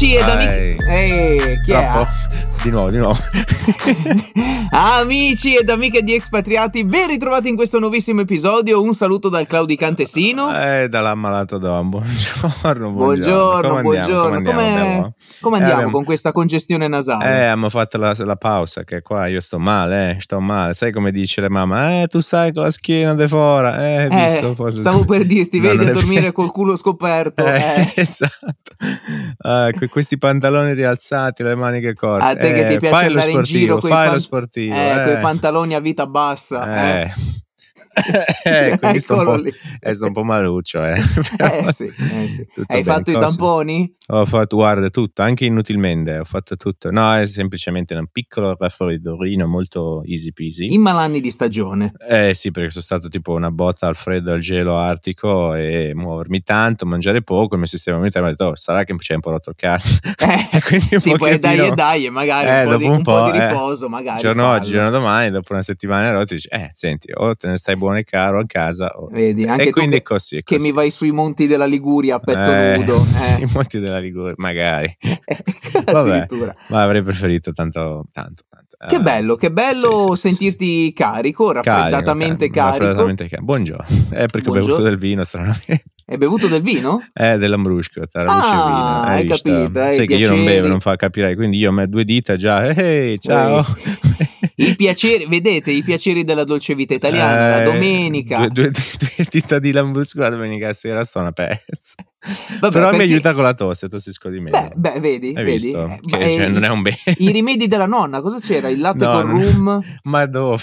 Amici ed amiche. Ehi, chi Troppo? è? Di nuovo, di nuovo. Amici ed amiche di Expatriati, ben ritrovati in questo nuovissimo episodio. Un saluto dal Claudicantesino. Eh, dall'ammalato Don. Buongiorno, buongiorno. Buongiorno, Come buongiorno. andiamo? Come Come, andiamo? come Eh, andiamo abbiamo- con questa congestione Eh, nasale? abbiamo fatto la, la pausa che qua io sto male, eh, sto male. Sai come dice la mamma? Eh, tu stai con la schiena de fora. Eh, Eh, visto? Stavo per dirti, No, vedi a dormire vero. col culo scoperto. Eh, eh. esatto. Que- questi pantaloni rialzati, le maniche corte. Che ti Eh, piace andare in sportivo, giro pan- lo sportivo. Eh, eh. quei pantaloni a vita bassa. Eh. Eh. eh, quindi sto un, po', lì. eh, sto un po' maluccio. Eh. Eh, sì, eh, sì. Hai bene, fatto i cosa? tamponi? Ho fatto, guarda, tutto, anche inutilmente, ho fatto tutto. No, è semplicemente un piccolo raffreddorino molto easy peasy. In malanni di stagione. Eh sì, perché sono stato tipo una botta al freddo, al gelo artico e muovermi tanto, mangiare poco, il mio sistema immunitario mi ha detto, oh, sarà che c'è un po' rotto il cazzo. Eh, quindi un tipo, e dai pochettino- e dai, e magari Eh, un, po di, un po' di po', eh. riposo, magari. giorno fallo. oggi, giorno domani, dopo una settimana rotti, dici, eh, senti, o te ne stai buono e caro a casa, o... Vedi, anche e quindi che, è così. è che così. mi vai sui monti della Liguria a petto Eh, nudo. sì, Eh. i monti della Liguria, magari. Vabbè. Addirittura. Ma avrei preferito tanto, tanto, tanto. Che Eh, bello, che bello sì, sì, sì. sentirti carico, raffreddatamente Carico, carico. raffreddatamente carico. Buongiorno. Eh, perché ho bevuto Buongiorno. del vino stranamente. Hai bevuto del vino? Eh, dell'ambrusco, tarabucce Ah, vino. hai visto? capito, hai Sai che io non bevo, non fa capirai, quindi io ho due dita già, ehi, ciao. I piaceri, vedete, i piaceri della dolce vita italiana, la Eh, domenica. Due, due, due dita di lambrusco la domenica sera sto una pezza. Vabbè, Però mi perché- aiuta con la tosse, tossisco di meno. Beh, beh, vedi, Hai vedi? Eh, Che, ma, cioè, eh, non è un bene. I rimedi della nonna, cosa c'era? Il latte No, con rum? Ma dove?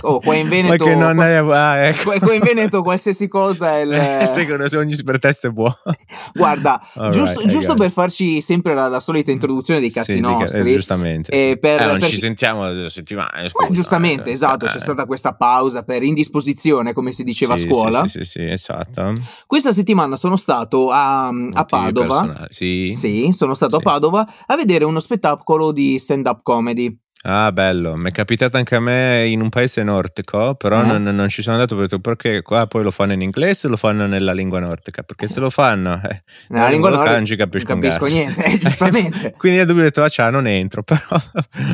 Oh, qua in Veneto- Ma che non qua- è... Ah, ecco. Qua, in Veneto qualsiasi cosa è il... Eh, secondo se ogni per testa è buono. Guarda, giusto, right, giusto got per farci sempre la, la solita introduzione dei cazzi Sì, ca- nostri. eh, giustamente. eh, sì. per- Eh, non per ci sentiamo da due settimane. Ma scusa, giustamente, eh, esatto, eh. c'è stata questa pausa per indisposizione, come si diceva Sì, a scuola. Sì, sì, sì, sì, esatto. Questa settimana sono stato a, a Padova. Sì. Sì, sono stato Sì. a Padova a vedere uno spettacolo di stand-up comedy. Ah, bello. Mi è capitato anche a me in un paese nordico, però Eh? non, non ci sono andato perché, perché qua poi lo fanno in inglese o lo fanno nella lingua nordica? Perché se lo fanno eh, Nella lingua nordica non capisco, non capisco niente, eh, giustamente. Quindi ho detto, ah, ciao, non entro, però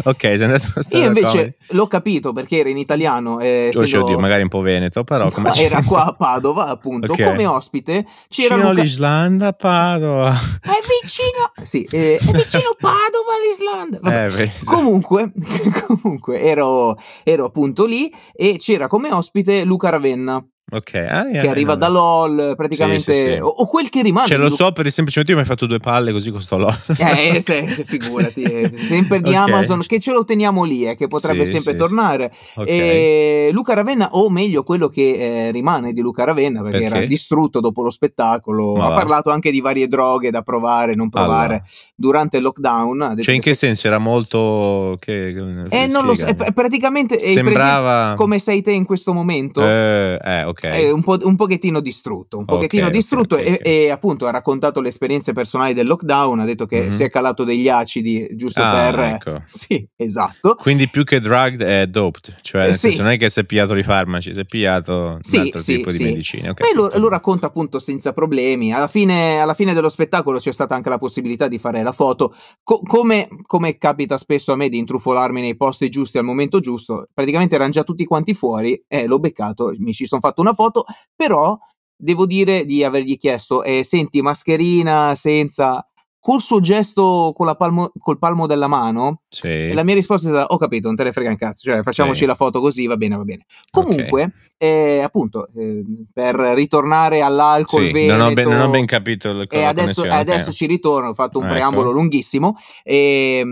ok, sei andato a Io invece l'ho capito perché era in italiano. Eh, Oh, essendo- oddio, magari un po' veneto, però come No, era qua a Padova, appunto. Ok. Come ospite c'era Vicino Luca. all'Islanda, Padova. È vicino. Sì, eh, è vicino Padova all'Islanda. Vabbè. Eh. Comunque, comunque ero, ero appunto lì e c'era come ospite Luca Ravenna Ok, ah, che arriva da LOL praticamente Sì, sì, sì. O, o quel che rimane Cioè, di lo so per il semplice motivo mi hai fatto due palle così con sto LOL. Eh, se, se figurati, eh, sempre di Ok. Amazon che ce lo teniamo lì, eh, che potrebbe sempre tornare. Ok. E Luca Ravenna, o meglio quello che eh, rimane di Luca Ravenna, perché, Perché? era distrutto dopo lo spettacolo. Ma ha parlato anche di varie droghe da provare, non provare Allora. durante il lockdown. Cioè, in che se- senso era molto. Che, che- Eh, non lo so, è praticamente è Sembrava. come sei te in questo momento. Eh, eh, ok. È un, po', un pochettino distrutto, un pochettino ok, distrutto ok, e, e appunto ha raccontato le esperienze personali del lockdown, ha detto che Mhm. si è calato degli acidi giusto Ah, per... ecco. Sì, esatto. Quindi più che drugged è doped, cioè Eh, nel sì. senso non è che si è pigliato di farmaci, si è pigliato Sì, un altro sì, tipo sì. di medicine. ok. Beh, lo, lo racconta appunto senza problemi. Alla fine, alla fine dello spettacolo c'è stata anche la possibilità di fare la foto. Co- come, come capita spesso a me di intrufolarmi nei posti giusti al momento giusto, praticamente erano già tutti quanti fuori e l'ho beccato, mi ci sono fatto una foto, però devo dire di avergli chiesto, eh, senti, mascherina senza... Col suo gesto con la palmo, col palmo della mano, Sì. la mia risposta è stata: Ho capito, non te ne frega un cazzo, cioè facciamoci Sì. la foto così, va bene, va bene. Comunque, eh, appunto, eh, per ritornare all'alcol Sì, Veneto, non, ho ben, non ho ben capito il e adesso, connessione, ok. adesso ci ritorno, ho fatto un Ecco. preambolo lunghissimo. E,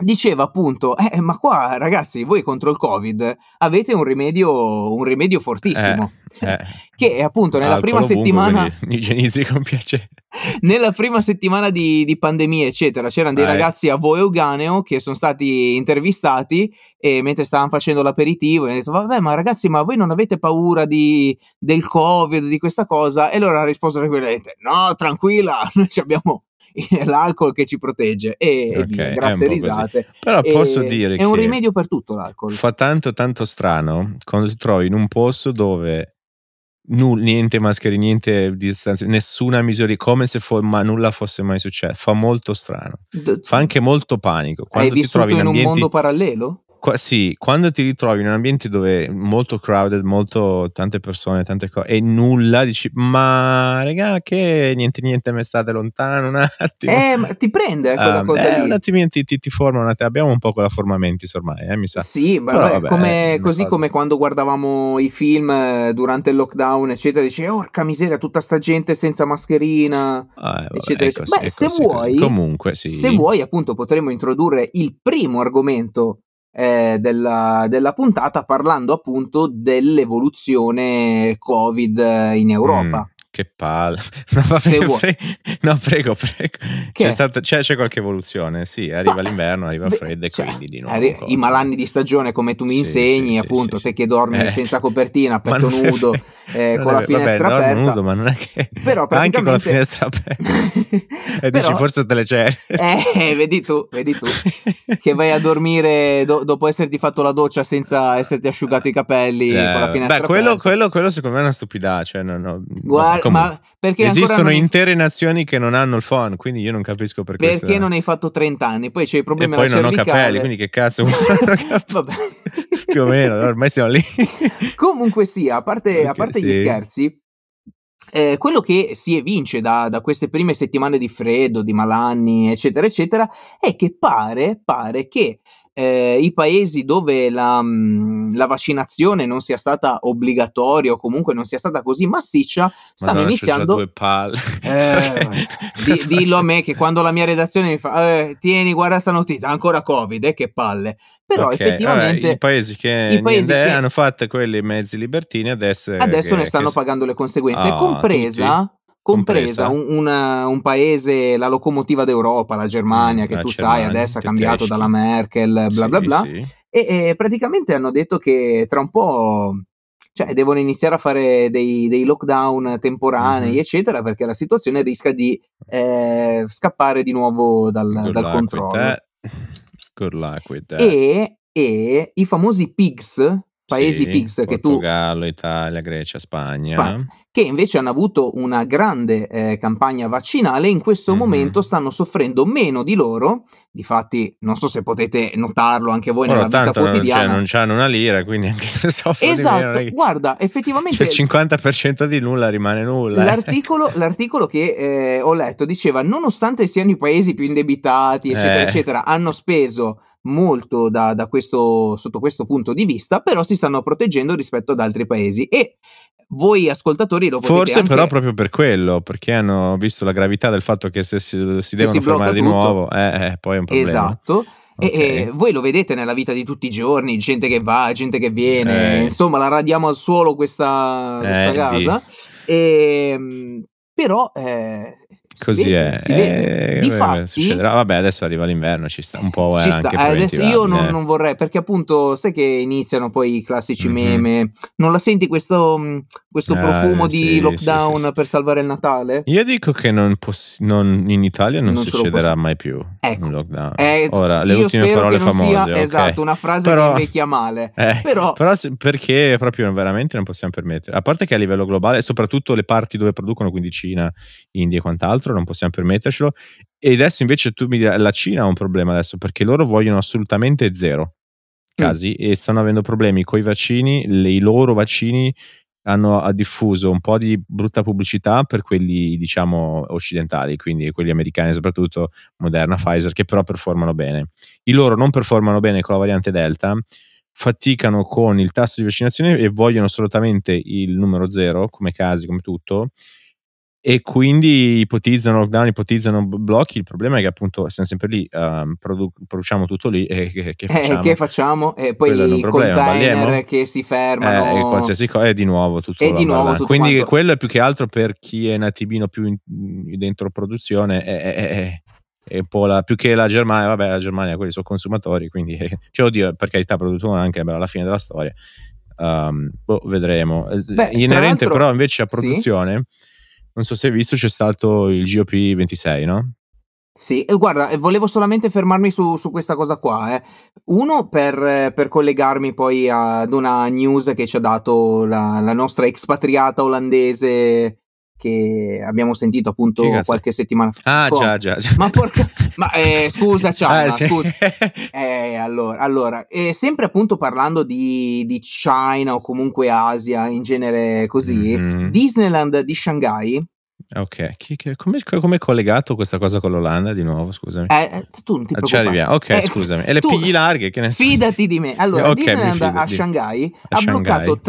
diceva appunto: eh, Ma qua, ragazzi, voi contro il Covid avete un rimedio, un rimedio fortissimo. Eh, Che è appunto nella alcol prima settimana. Mi igienizzi con piacere. nella prima settimana di, di pandemia, eccetera, c'erano dei Eh. ragazzi a Voi Euganeo che sono stati intervistati e mentre stavano facendo l'aperitivo, hanno detto: Vabbè, ma ragazzi, ma voi non avete paura di, del Covid, di questa cosa? E loro hanno risposto tranquillamente: No, tranquilla, noi ci abbiamo l'alcol che ci protegge. E, Ok, via, è un grasse po' così. risate. Però E- posso dire è che un rimedio per tutto l'alcol. fa tanto tanto strano quando ti trovi in un posto dove nulla, niente maschere, niente distanza, nessuna misura, come se fo- ma nulla fosse mai successo. Fa molto strano. Fa anche molto panico. Quando Hai ti vissuto trovi in in un ambienti mondo parallelo? Qua- sì, quando ti ritrovi in un ambiente dove è molto crowded, molto tante persone, tante cose e nulla, dici ma raga che niente niente me state lontano un attimo. Eh, ma ti prende eh, quella Um, cosa eh, lì. un attimino ti, ti, ti forma un attimo. Abbiamo un po' quella forma mentis ormai, eh, mi sa. Sì, ma Però vabbè, come- una così cosa- come quando guardavamo i film eh, durante il lockdown, eccetera, dice, orca miseria, tutta sta gente senza mascherina. Ah, eh, vabbè, eccetera, così, Beh, è se così, vuoi-. Comunque, sì. Se vuoi, appunto, potremmo introdurre il primo argomento eh, della, della puntata parlando appunto dell'evoluzione Covid in Europa. Mm, che palle. No, vabbè, pre- no, prego, prego. C'è, stato- c'è, c'è qualche evoluzione, sì. Arriva Ma- l'inverno, arriva il freddo e cioè, quindi di nuovo. arri-. I malanni di stagione, come tu mi Sì, insegni, sì, appunto, sì, te che dormi Eh. senza copertina, a petto nudo, eh, con la finestra Vabbè, aperta. nudo, ma non è che... Però Anche con la praticamente- finestra aperta. E dici Però- forse te le c'è. Eh, vedi tu, vedi tu. che vai a dormire do- dopo esserti fatto la doccia senza esserti asciugato i capelli Eh, con la finestra beh, quello, aperta. quello, quello secondo me è una stupidità. Cioè, no, no, Guarda. Ma perché Esistono intere nazioni che non hanno il phone, quindi io non capisco perché. perché non hai fatto 30 anni? Poi c'è il E problema poi alla non ho cervicale. capelli, quindi che cazzo. Vabbè. Più o meno, ormai siamo lì. Comunque sia, a parte, a parte gli sì. scherzi, eh, quello che si evince da, da queste prime settimane di freddo, di malanni, eccetera, eccetera, è che pare, pare che eh, i paesi dove la, la vaccinazione non sia stata obbligatoria o comunque non sia stata così massiccia, stanno Madonna, iniziando... due palle. Eh, di- dillo a me che quando la mia redazione mi fa eh, tieni guarda sta notizia ancora covid eh, che palle però Ok, effettivamente vabbè, i paesi che, i paesi che- hanno fatto quelli mezzi libertini adesso, adesso che- ne stanno che- pagando le conseguenze, Ah, compresa, compresa Compresa. un, una- un paese, la locomotiva d'Europa, la Germania, Mm, che la tu sai Germania, adesso ha cambiato dalla Merkel, bla Sì, bla bla, sì. e, e praticamente hanno detto che tra un po'... Cioè, devono iniziare a fare dei, dei lockdown temporanei, Mhm. eccetera, perché la situazione rischia di eh, scappare di nuovo dal, Good dal controllo. Good luck with that. E, e i famosi PIGS, paesi Sì, PIGS che tu Portogallo, Italia, Grecia, Spagna. Spagna. Che invece hanno avuto una grande eh, campagna vaccinale, in questo Mhm. momento stanno soffrendo meno di loro. Difatti, non so se potete notarlo anche voi Ora, nella vita tanto non, cioè, quotidiana. non c'hanno una lira, quindi anche se soffrono meno, esatto, che- guarda, effettivamente cioè, il 50% di nulla rimane nulla. eh. l'articolo, l'articolo che eh, ho letto diceva: nonostante siano i paesi più indebitati, eccetera, Eh. eccetera, hanno speso molto da, da questo, sotto questo punto di vista, però si stanno proteggendo rispetto ad altri paesi. E voi ascoltatori lo potete Forse anche- però proprio per quello, perché hanno visto la gravità del fatto che se si, si devono si fermare di tutto. nuovo, eh, eh, poi è un problema. Esatto. E- Ok. E, voi lo vedete nella vita di tutti i giorni, gente che va, gente che viene, Eh. insomma la radiamo al suolo questa, questa Eh, casa. E, mh, però eh, Così vede, è. Eh, vabbè, Difatti, succederà. Vabbè, adesso arriva l'inverno, ci sta un po' eh, ci sta. anche Eh, adesso io non, preventivabile. non vorrei, perché appunto sai che iniziano poi i classici Mhm. meme. Non la senti questo, mh, questo Eh, profumo sì, di lockdown sì, sì. per salvare il Natale? Io dico che non poss- non- inItalia non, Non lo succederà mai più Ecco. un lockdown. Eh, Ora, le ultime parole non famose. sia ok. esatto una frase Però- che invecchia male. Eh, Però- però perché proprio veramente non possiamo permettere, a parte che a livello globale, soprattutto le parti dove producono, quindi Cina, India e quant'altro, non possiamo permettercelo. E adesso invece tu mi dirai, la Cina ha un problema adesso perché loro vogliono assolutamente zero casi e stanno avendo problemi con i vaccini, le- i loro vaccini hanno ha diffuso un po' di brutta pubblicità per quelli diciamo occidentali, quindi quelli americani soprattutto, Moderna, Pfizer, che però performano bene. I loro non performano bene con la variante Delta, faticano con il tasso di vaccinazione e vogliono assolutamente il numero zero come casi, come tutto. E quindi ipotizzano lockdown, ipotizzano blocchi. Il problema è che appunto siamo sempre lì, ehm, produ- produciamo tutto lì e che, che Eh, facciamo? che facciamo? E poi Quello i problema, container balliamo? che si Eh, fermano. e qualsiasi cosa è di nuovo tutto E di nuovo tutto quindi quanto. quello è più che altro per chi è un attimino più in- dentro produzione è, è- è- è un po' la, più che la Germania vabbè la Germania quelli sono consumatori quindi eh, cioè oddio per carità producono anche beh, alla fine della storia Um, boh, vedremo Eh, Beh, inerente però invece a sì. Non so se hai visto c'è stato il GOP 26 no? Sì, guarda, volevo solamente fermarmi su, su questa cosa qua. Eh. Uno, per, per, collegarmi poi ad una news che ci ha dato la, la nostra expatriata olandese che abbiamo sentito appunto qualche settimana fa. Ah, già, già, già. Ma porca. Ma eh, scusa, ciao. Ah, sì. scusa. Eh, allora, allora eh, sempre appunto parlando di, di, China o comunque Asia in genere così, mm-hmm. Disneyland di Shanghai Ok, chi, chi, come, come, è collegato questa cosa con l'Olanda di nuovo? Scusami. Eh, eh tu non ti Ci arriviamo. Ok, eh, scusami. E le pigli larghe? Che ne so. Fidati di me. Allora, okay, Disneyland a Shanghai a ha Shanghai. bloccato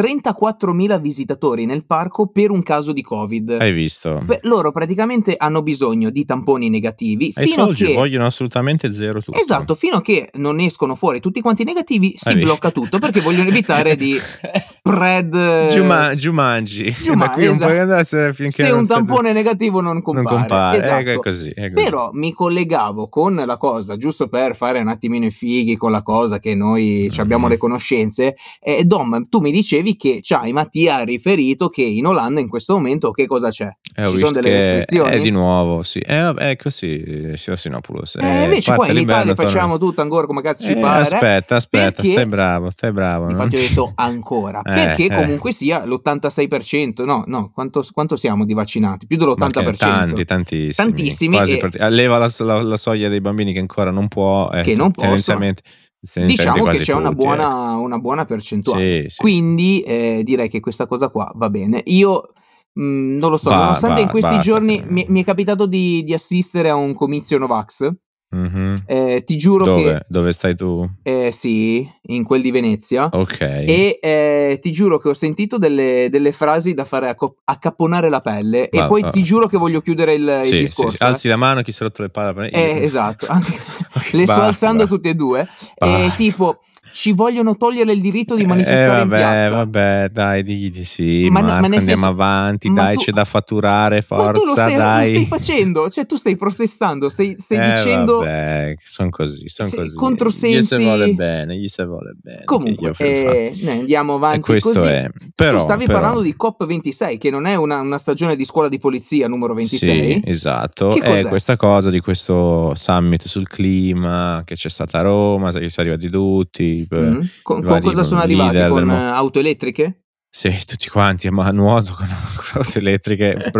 34.000 visitatori nel parco per un caso di Covid. Hai visto? Beh, loro praticamente hanno bisogno di tamponi negativi. I fino a che... vogliono assolutamente zero tutto. Esatto, fino a che non escono fuori tutti quanti negativi si Hai blocca visto? tutto perché vogliono evitare di spread... Giuma, Giumangi. Giumangi, esatto. Se un tampone negativo non compare. Non compare. Esatto. È così, è così. Però mi collegavo con la cosa, giusto per fare un attimino i fighi con la cosa che noi mm. abbiamo le conoscenze. E Dom, tu mi dicevi che Chai Mattia ha riferito che in Olanda in questo momento che cosa c'è? Eh, Ci sono delle restrizioni? È di nuovo, sì. Eh, è così, Sinopoulos. Eh, invece qua in Italia facciamo tutto ancora come cazzo ci eh, pare. Aspetta, aspetta, perché... stai bravo, stai bravo. Infatti no? ho detto ancora. Eh, perché eh. comunque sia l'86%, no, no, quanto, quanto siamo di vaccinati? Più dell'80%. Tanti, tantissimi. Tantissimi. Quasi e... Leva la, la, la, soglia dei bambini che ancora non può. Eh, che non possono. Diciamo che c'è tutti, una, buona, eh. una buona percentuale. Sì, sì, Quindi eh, direi che questa cosa qua va bene. Io mh, mm, non lo so, va, nonostante va, in questi giorni mi, mi, è capitato di, di assistere a un comizio Novax Mm-hmm. Eh, ti giuro Dove? che. Dove stai tu? Eh, sì, in quel di Venezia. Ok. E eh, ti giuro che ho sentito delle, delle frasi da fare accapponare la pelle. Va, e poi va. ti giuro che voglio chiudere il, sì, il discorso. Sì, sì. Alzi la mano, chi si è rotto le palle. Eh, esatto. le sto alzando tutte e due. E tipo ci vogliono togliere il diritto di eh, manifestare eh, vabbè, in piazza. Vabbè, dai, digli di sì, ma, Marco, ma andiamo senso, avanti, dai, tu, c'è da fatturare, forza, ma tu lo stai, dai. Lo stai facendo, cioè tu stai protestando, stai, stai eh, dicendo... Vabbè, sono così, sono così. Controsensi... Gli se vuole bene, gli se vuole bene. Comunque, eh, noi andiamo avanti così. È. Però, tu stavi però... parlando di COP26, che non è una, una, stagione di scuola di polizia numero 26. Sì, esatto, che è questa cosa di questo summit sul clima, che c'è stata a Roma, che si arriva di tutti... Mm. Con, con cosa sono arrivati? Con del... auto elettriche? Sì, tutti quanti, ma a nuoto con, con auto elettriche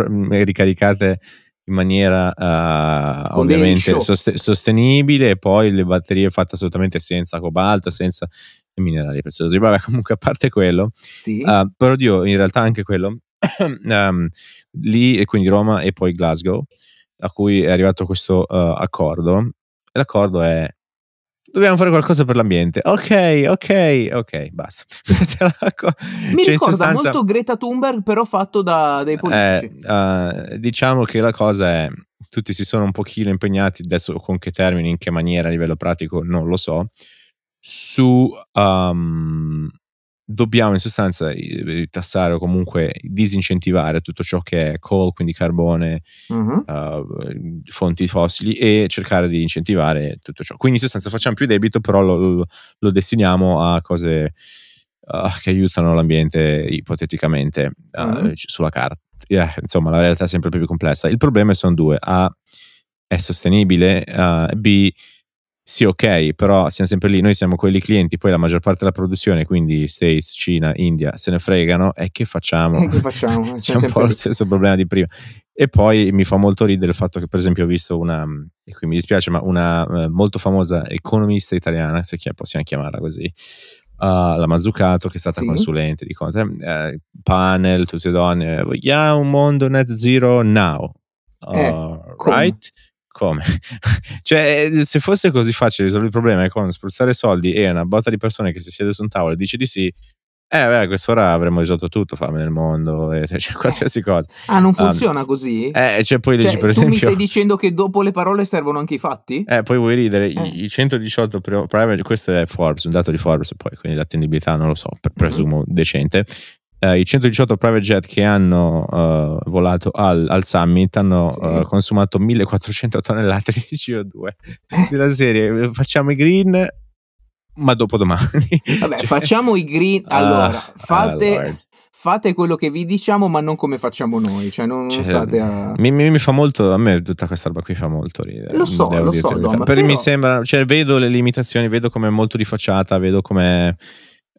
ricaricate in maniera uh, ovviamente sost- sostenibile e poi le batterie fatte assolutamente senza cobalto, senza minerali preziosi. Vabbè, comunque a parte quello, sì. uh, però Dio, in realtà anche quello, um, lì e quindi Roma e poi Glasgow, a cui è arrivato questo uh, accordo. L'accordo è dobbiamo fare qualcosa per l'ambiente. Ok, ok, ok, basta. Mi cioè, ricorda sostanza, molto Greta Thunberg, però fatto da dei politici. Eh, uh, diciamo che la cosa è, tutti si sono un pochino impegnati, adesso con che termini, in che maniera a livello pratico, non lo so, su um, dobbiamo in sostanza tassare o comunque disincentivare tutto ciò che è coal, quindi carbone, uh-huh. uh, fonti fossili e cercare di incentivare tutto ciò. Quindi in sostanza facciamo più debito, però lo, lo, destiniamo a cose uh, che aiutano l'ambiente ipoteticamente uh, uh-huh. sulla carta. Yeah, insomma, la realtà è sempre più complessa. Il problema sono due. A, è sostenibile, B, sì, ok, però siamo sempre lì, noi siamo quelli clienti, poi la maggior parte della produzione, quindi States, Cina, India, se ne fregano e che facciamo? E che facciamo? C'è un po' lo stesso problema di prima. E poi mi fa molto ridere il fatto che, per esempio, ho visto una, e qui mi dispiace, ma una uh, molto famosa economista italiana, se possiamo chiamarla così, uh, la Mazzucato, che è stata sì. consulente di Conte, uh, panel, tutte donne, vogliamo un mondo net zero now. Eh, right? Come? cioè, se fosse così facile risolvere il problema con spruzzare soldi e una botta di persone che si siede su un tavolo e dice di sì, eh, beh, a quest'ora avremmo risolto tutto, fame nel mondo, e, cioè, qualsiasi cosa. Ah, non funziona um, così? Eh, cioè, poi cioè, leggi, per tu esempio... mi stai dicendo che dopo le parole servono anche i fatti? Eh, poi vuoi ridere, eh. i, i, 118 private, questo è Forbes, un dato di Forbes, poi, quindi l'attendibilità non lo so, presumo mm-hmm. decente, Uh, i 118 private jet che hanno uh, volato al, al, summit hanno sì. uh, consumato 1400 tonnellate di CO2 della serie facciamo i green ma dopo domani vabbè cioè... facciamo i green allora ah, fate, fate quello che vi diciamo, ma non come facciamo noi. Cioè, non, Cioè, state a. mi, mi- mi fa molto, a me tutta questa roba qui fa molto ridere. Lo so, devo lo so. Dom, Per- Mi però- sembra, cioè, vedo le limitazioni, vedo come è molto di facciata, vedo come.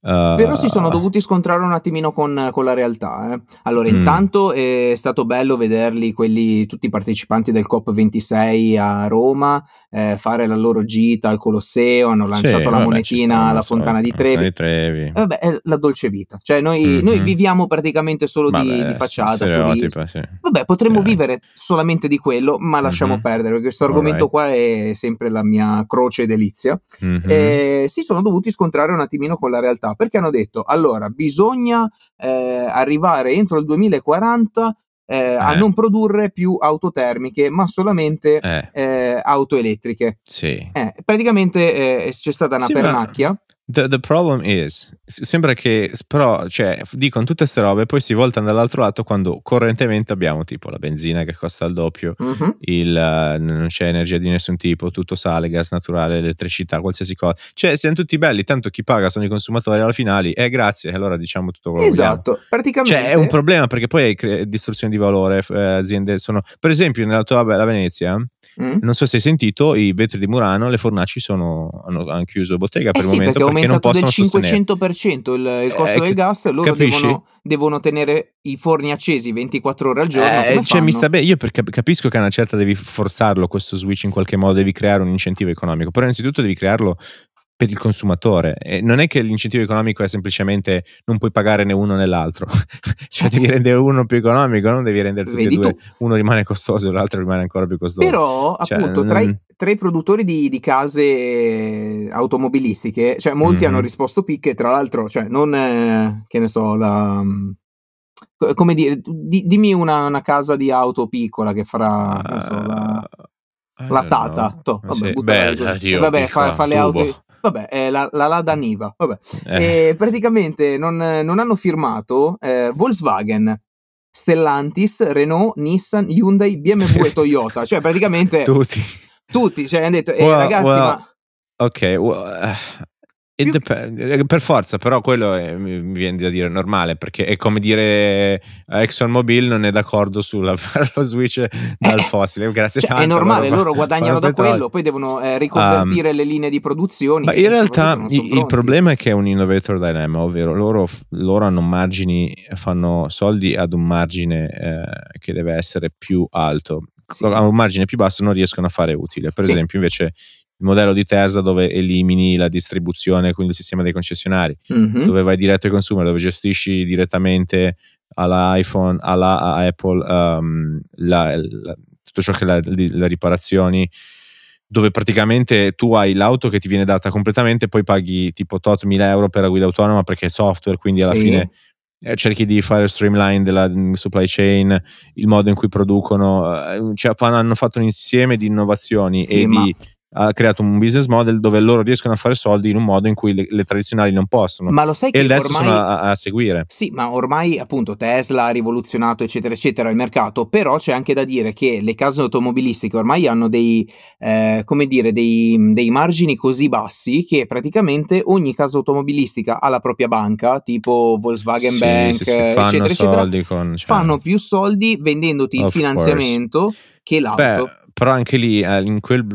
Però si sono dovuti scontrare un attimino con, con la realtà. eh. Allora, Mm. intanto è stato bello vederli, quelli, tutti i partecipanti del COP26 a Roma, eh, fare la loro gita al Colosseo, hanno lanciato la monetina alla Fontana di Trevi. Trevi. Vabbè, è la dolce vita. Cioè, noi, Mhm. noi viviamo praticamente solo di, Vabbè, di facciata. stereotipo, turismo. sì. Vabbè, potremmo Eh. vivere solamente di quello, ma lasciamo Mhm. perdere, perché questo argomento qua è sempre la mia croce delizia. Mhm. Eh, si sono dovuti scontrare un attimino con la realtà, perché hanno detto, allora, bisogna eh, arrivare entro il 2040 eh, a Eh. non produrre più auto termiche, ma solamente Eh, eh, auto elettriche. sì. Eh, praticamente eh, c'è stata una Sì, ma- pernacchia. The, the problem is, sembra che, però, cioè, dicono tutte queste robe, poi si voltano dall'altro lato quando correntemente abbiamo tipo la benzina che costa il doppio, Mhm. il, eh, non c'è energia di nessun tipo, tutto sale, gas naturale, elettricità, qualsiasi cosa. Cioè, siamo tutti belli, tanto chi paga sono i consumatori alla finali, eh grazie, allora diciamo tutto quello che. Esatto, praticamente... Cioè, è un problema perché poi hai cre- distruzione di valore, eh, aziende sono... Per esempio, nella tua la Venezia, Mm? non so se hai sentito, i vetri di Murano, le fornaci sono, hanno, hanno chiuso bottega per Eh il sì, momento aumentato del possono sostenere. 500% il, il costo Eh, del gas, loro devono, devono tenere i forni accesi 24 ore al giorno. Eh, cioè, bene. Io cap- capisco che a una certa devi forzarlo questo switch in qualche modo, devi creare un incentivo economico, però innanzitutto devi crearlo per il consumatore. E non è che l'incentivo economico è semplicemente non puoi pagare né uno né l'altro, cioè devi rendere uno più economico, non devi rendere tutti Vedi e due. tu. Uno rimane costoso e l'altro rimane ancora più costoso. Però, Cioè, appunto, tra, i, tra i produttori di, di case automobilistiche, cioè molti Mhm. hanno risposto picche, tra l'altro, cioè non, eh, che ne so, la... co- Come dire, di- dimmi una, una casa di auto piccola che farà, non so, la, Ah, la Tata. To, vabbè, sì. Eh, vabbè, fa, fa le auto... Vabbè, è la, la Lada Niva, vabbè. Eh. E praticamente non, non hanno firmato eh, Volkswagen, Stellantis, Renault, Nissan, Hyundai, BMW e Toyota. Cioè, praticamente Tutti. tutti cioè, hanno detto, eh, Well, ragazzi, well, ma Ok, well, eh, dep- eh, per forza, però quello è- mi viene da dire normale, perché è come dire eh, ExxonMobil non è d'accordo sulla fare lo switch dal Eh, fossile, grazie cioè, è tanto, normale, fa- loro guadagnano da petrolio. quello, poi devono eh, riconvertire le linee di produzione. Ma in realtà il, problema è che è un innovator dilemma, ovvero loro, loro hanno margini, fanno soldi ad un margine eh, che deve essere più alto. Sì. A un margine più basso non riescono a fare utile. Per Sì. esempio, invece, il modello di Tesla dove elimini la distribuzione, quindi il sistema dei concessionari, Mhm. dove vai diretto ai consumer, dove gestisci direttamente alla a Apple, um, la- la- tutto ciò che le riparazioni, dove praticamente tu hai l'auto che ti viene data completamente, poi paghi tipo tot mila euro per la guida autonoma perché è software, quindi alla Sì. fine eh, cerchi di fare streamline della mm, supply chain, il modo in cui producono, eh, cioè fanno- hanno fatto un insieme di innovazioni Sì, e di ha creato un business model dove loro riescono a fare soldi in un modo in cui le, le tradizionali non possono Ma lo sai e che adesso ormai... sono a, a seguire. Sì, ma ormai appunto Tesla ha rivoluzionato eccetera eccetera il mercato, però c'è anche da dire che le case automobilistiche ormai hanno dei, eh, come dire, dei, dei margini così bassi che praticamente ogni casa automobilistica ha la propria banca, tipo Volkswagen Sì, Bank, sì, sì, fanno eccetera eccetera, con cioè, fanno più soldi vendendoti il finanziamento che l'auto. Beh, però anche lì, eh, in quel,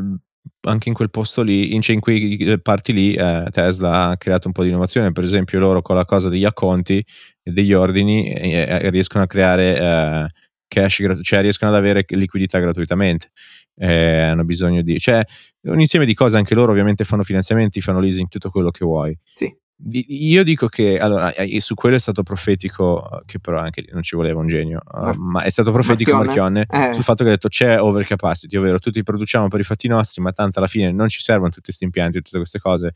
anche in quel posto lì, in, cioè in quei eh, parti lì, eh, Tesla ha creato un po' di innovazione. Per esempio, loro con la cosa degli acconti e degli ordini eh, eh, riescono a creare eh, cash, gratu- cioè riescono ad avere liquidità gratuitamente. Eh, hanno bisogno di, cioè, un insieme di cose. Anche loro, ovviamente, fanno finanziamenti, fanno leasing, tutto quello che vuoi. Sì. Io dico che allora, su quello è stato profetico, eh, che però anche lì non ci voleva un genio, eh, Mar- ma è stato profetico Marchionne? Marchionne Eh. sul fatto che ha detto c'è overcapacity, ovvero tutti produciamo per i fatti nostri, ma tanto alla fine non ci servono tutti questi impianti, tutte queste cose.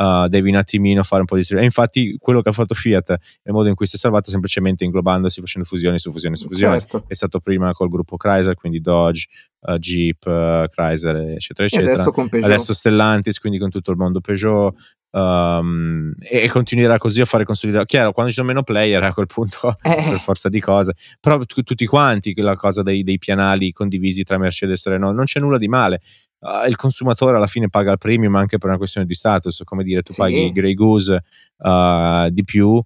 uh, devi un attimino fare un po' di e infatti quello che ha fatto Fiat è il modo in cui si è salvata semplicemente inglobandosi facendo fusioni su fusioni su fusioni Certo. è stato prima col gruppo Chrysler quindi Dodge, uh, Jeep, uh, Chrysler eccetera E eccetera adesso con Peugeot. adesso Stellantis, quindi con tutto il mondo Peugeot. Um, e, e continuerà così a fare consolidare. Chiaro, quando ci sono meno player a quel punto, Eh. per forza di cose, però tu- tutti quanti, la cosa dei, dei pianali condivisi tra Mercedes e Renault, non c'è nulla di male. Uh, il consumatore alla fine paga il premium anche per una questione di status, come dire, tu Sì. paghi Grey Goose uh, di più.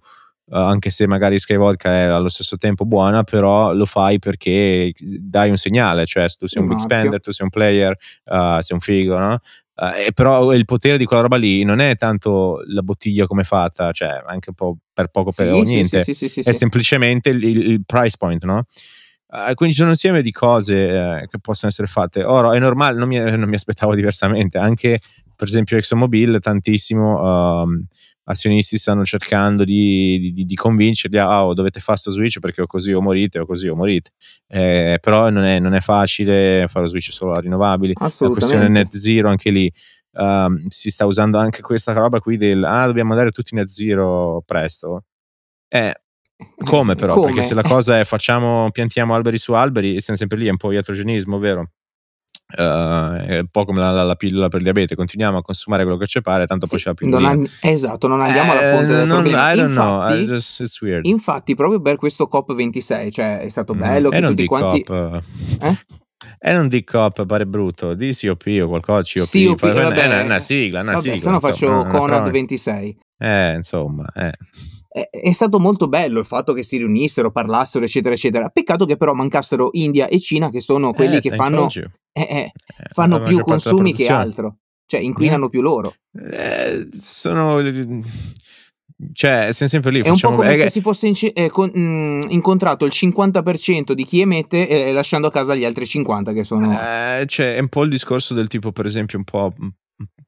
Uh, anche se magari Sky Vodka è allo stesso tempo buona, però lo fai perché dai un segnale, cioè tu sei un, un big spender, tu sei un player, uh, sei un figo, no? Uh, però il potere di quella roba lì non è tanto la bottiglia come è fatta, cioè anche un po' per poco per sì, niente, sì, sì, è semplicemente il, il, price point, no? Uh, quindi ci sono un insieme di cose eh, che possono essere fatte. Ora è normale, non mi, non mi, aspettavo diversamente. Anche per esempio ExxonMobil, tantissimo uh, azionisti stanno cercando di, di, di convincerli a ah, oh, dovete fare questo switch perché o così o morite o così o morite. Eh, però non è, non è, facile fare lo switch solo a rinnovabili. La questione net zero anche lì. Um, si sta usando anche questa roba qui del ah dobbiamo andare tutti net zero presto. Eh, come però? Come? Perché se la cosa è facciamo, piantiamo alberi su alberi, siamo sempre lì, è un po' iatrogenismo, vero? Uh, è un po' come la, la, la, pillola per il diabete, continuiamo a consumare quello che ci pare, tanto sì, poi c'è la pillola. An- esatto, non andiamo eh, alla fonte del non, problema. I don't infatti, know, just, infatti, proprio per questo COP26, cioè è stato mm, bello mm, che tutti quanti... Cop, eh? E non di COP, pare brutto, di COP o qualcosa, COP, COP vabbè, è una, una sigla, una vabbè, sigla. Se no faccio Conad 26. Eh, insomma, eh è stato molto bello il fatto che si riunissero, parlassero, eccetera, eccetera. Peccato che però mancassero India e Cina, che sono quelli eh, che fanno, eh, eh, eh, fanno più consumi che altro, cioè inquinano più loro. Eh, sono. Cioè, siamo sempre lì. È un po' come se si fosse in, eh, con, mh, mm, incontrato il 50% di chi emette e lasciando a casa gli altri 50 che sono. cioè, è un po' il discorso del tipo, per esempio, un po'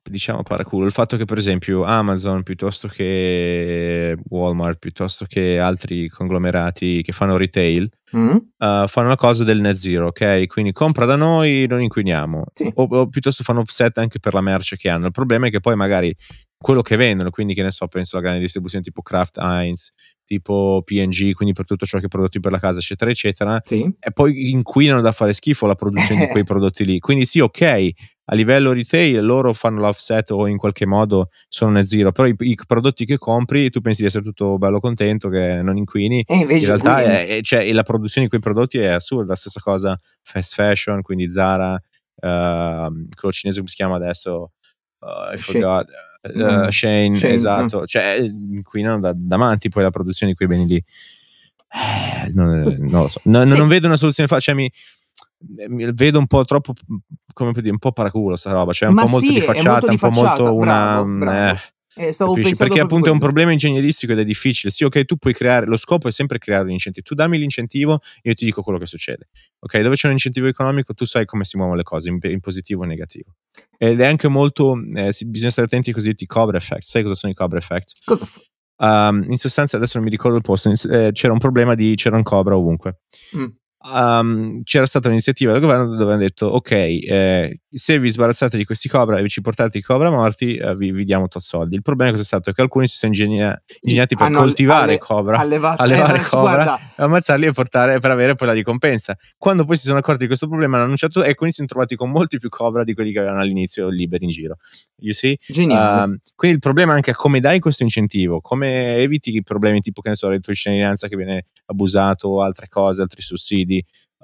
diciamo paraculo il fatto che per esempio Amazon piuttosto che Walmart piuttosto che altri conglomerati che fanno retail mm. uh, fanno la cosa del net zero ok quindi compra da noi non inquiniamo sì. o, o, piuttosto fanno offset anche per la merce che hanno il problema è che poi magari quello che vendono quindi che ne so penso alla grande distribuzione tipo Kraft Heinz tipo PNG quindi per tutto ciò che è prodotti per la casa eccetera eccetera sì. e poi inquinano da fare schifo la produzione di quei prodotti lì. Quindi sì ok a livello retail loro fanno l'offset o in qualche modo sono net zero, però i, i, prodotti che compri tu pensi di essere tutto bello contento che non inquini, e in realtà è, è, cioè, la produzione di quei prodotti è assurda, stessa cosa fast fashion, quindi Zara, uh, quello cinese come si chiama adesso, uh, I forgot, uh, Shane, Shane, esatto, no. cioè inquinano da, davanti poi la produzione di quei beni lì. Eh, non, non, lo so, no, sì. non vedo una soluzione facile. Cioè, mi, vedo un po' troppo come per dire un po' paraculo sta roba cioè un Ma po' sì, molto di facciata molto un po' molto una bravo, bravo. Eh, eh, perché appunto è un problema ingegneristico ed è difficile. Sì, ok, tu puoi creare, lo scopo è sempre creare un incentivo. Tu dammi l'incentivo io ti dico quello che succede. Ok, dove c'è un incentivo economico, tu sai come si muovono le cose, in, in positivo o negativo. Ed è anche molto, eh, bisogna stare attenti ai cosiddetti cobra effect. Sai cosa sono i cobra effect? Cosa fa? Um, in sostanza, adesso non mi ricordo il posto, eh, c'era un problema di c'era un cobra ovunque. Mm um, c'era stata un'iniziativa del governo dove hanno detto ok eh, se vi sbarazzate di questi cobra e ci portate i cobra morti eh, vi, vi, diamo tot soldi. Il problema è stato? Che alcuni si sono ingegna- ingegnati per coltivare alle, cobra allevato, allevare eh, cobra guarda. ammazzarli e portare per avere poi la ricompensa. Quando poi si sono accorti di questo problema hanno annunciato e quindi si sono trovati con molti più cobra di quelli che avevano all'inizio liberi in giro. You see? Um, quindi il problema è anche come dai questo incentivo come eviti i problemi tipo che ne so di cittadinanza che viene abusato altre cose altri sussidi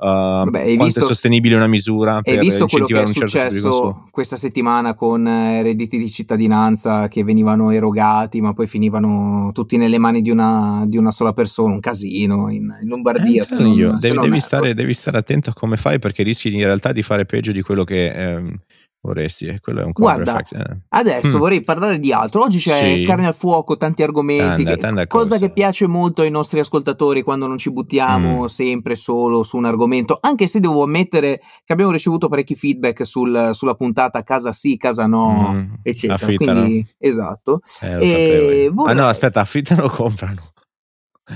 Uh, Vabbè, quanto visto, è sostenibile una misura per hai visto quello che è certo successo questa settimana con eh, redditi di cittadinanza che venivano erogati ma poi finivano tutti nelle mani di una, di una sola persona un casino in, in Lombardia eh, non, io, devi, devi, stare, devi, stare, attento a come fai perché rischi in realtà di fare peggio di quello che ehm, vorresti, eh, quello è un Guarda, eh. adesso mm. vorrei parlare di altro. Oggi c'è sì. carne al fuoco, tanti argomenti. Tanda, tanda cosa, che piace molto ai nostri ascoltatori quando non ci buttiamo mm. sempre solo su un argomento. Anche se devo ammettere che abbiamo ricevuto parecchi feedback sul, sulla puntata casa sì, casa no, mm. eccetera. Affittano. Quindi, esatto. Eh, vorrei... Ah no, aspetta, affittano o comprano?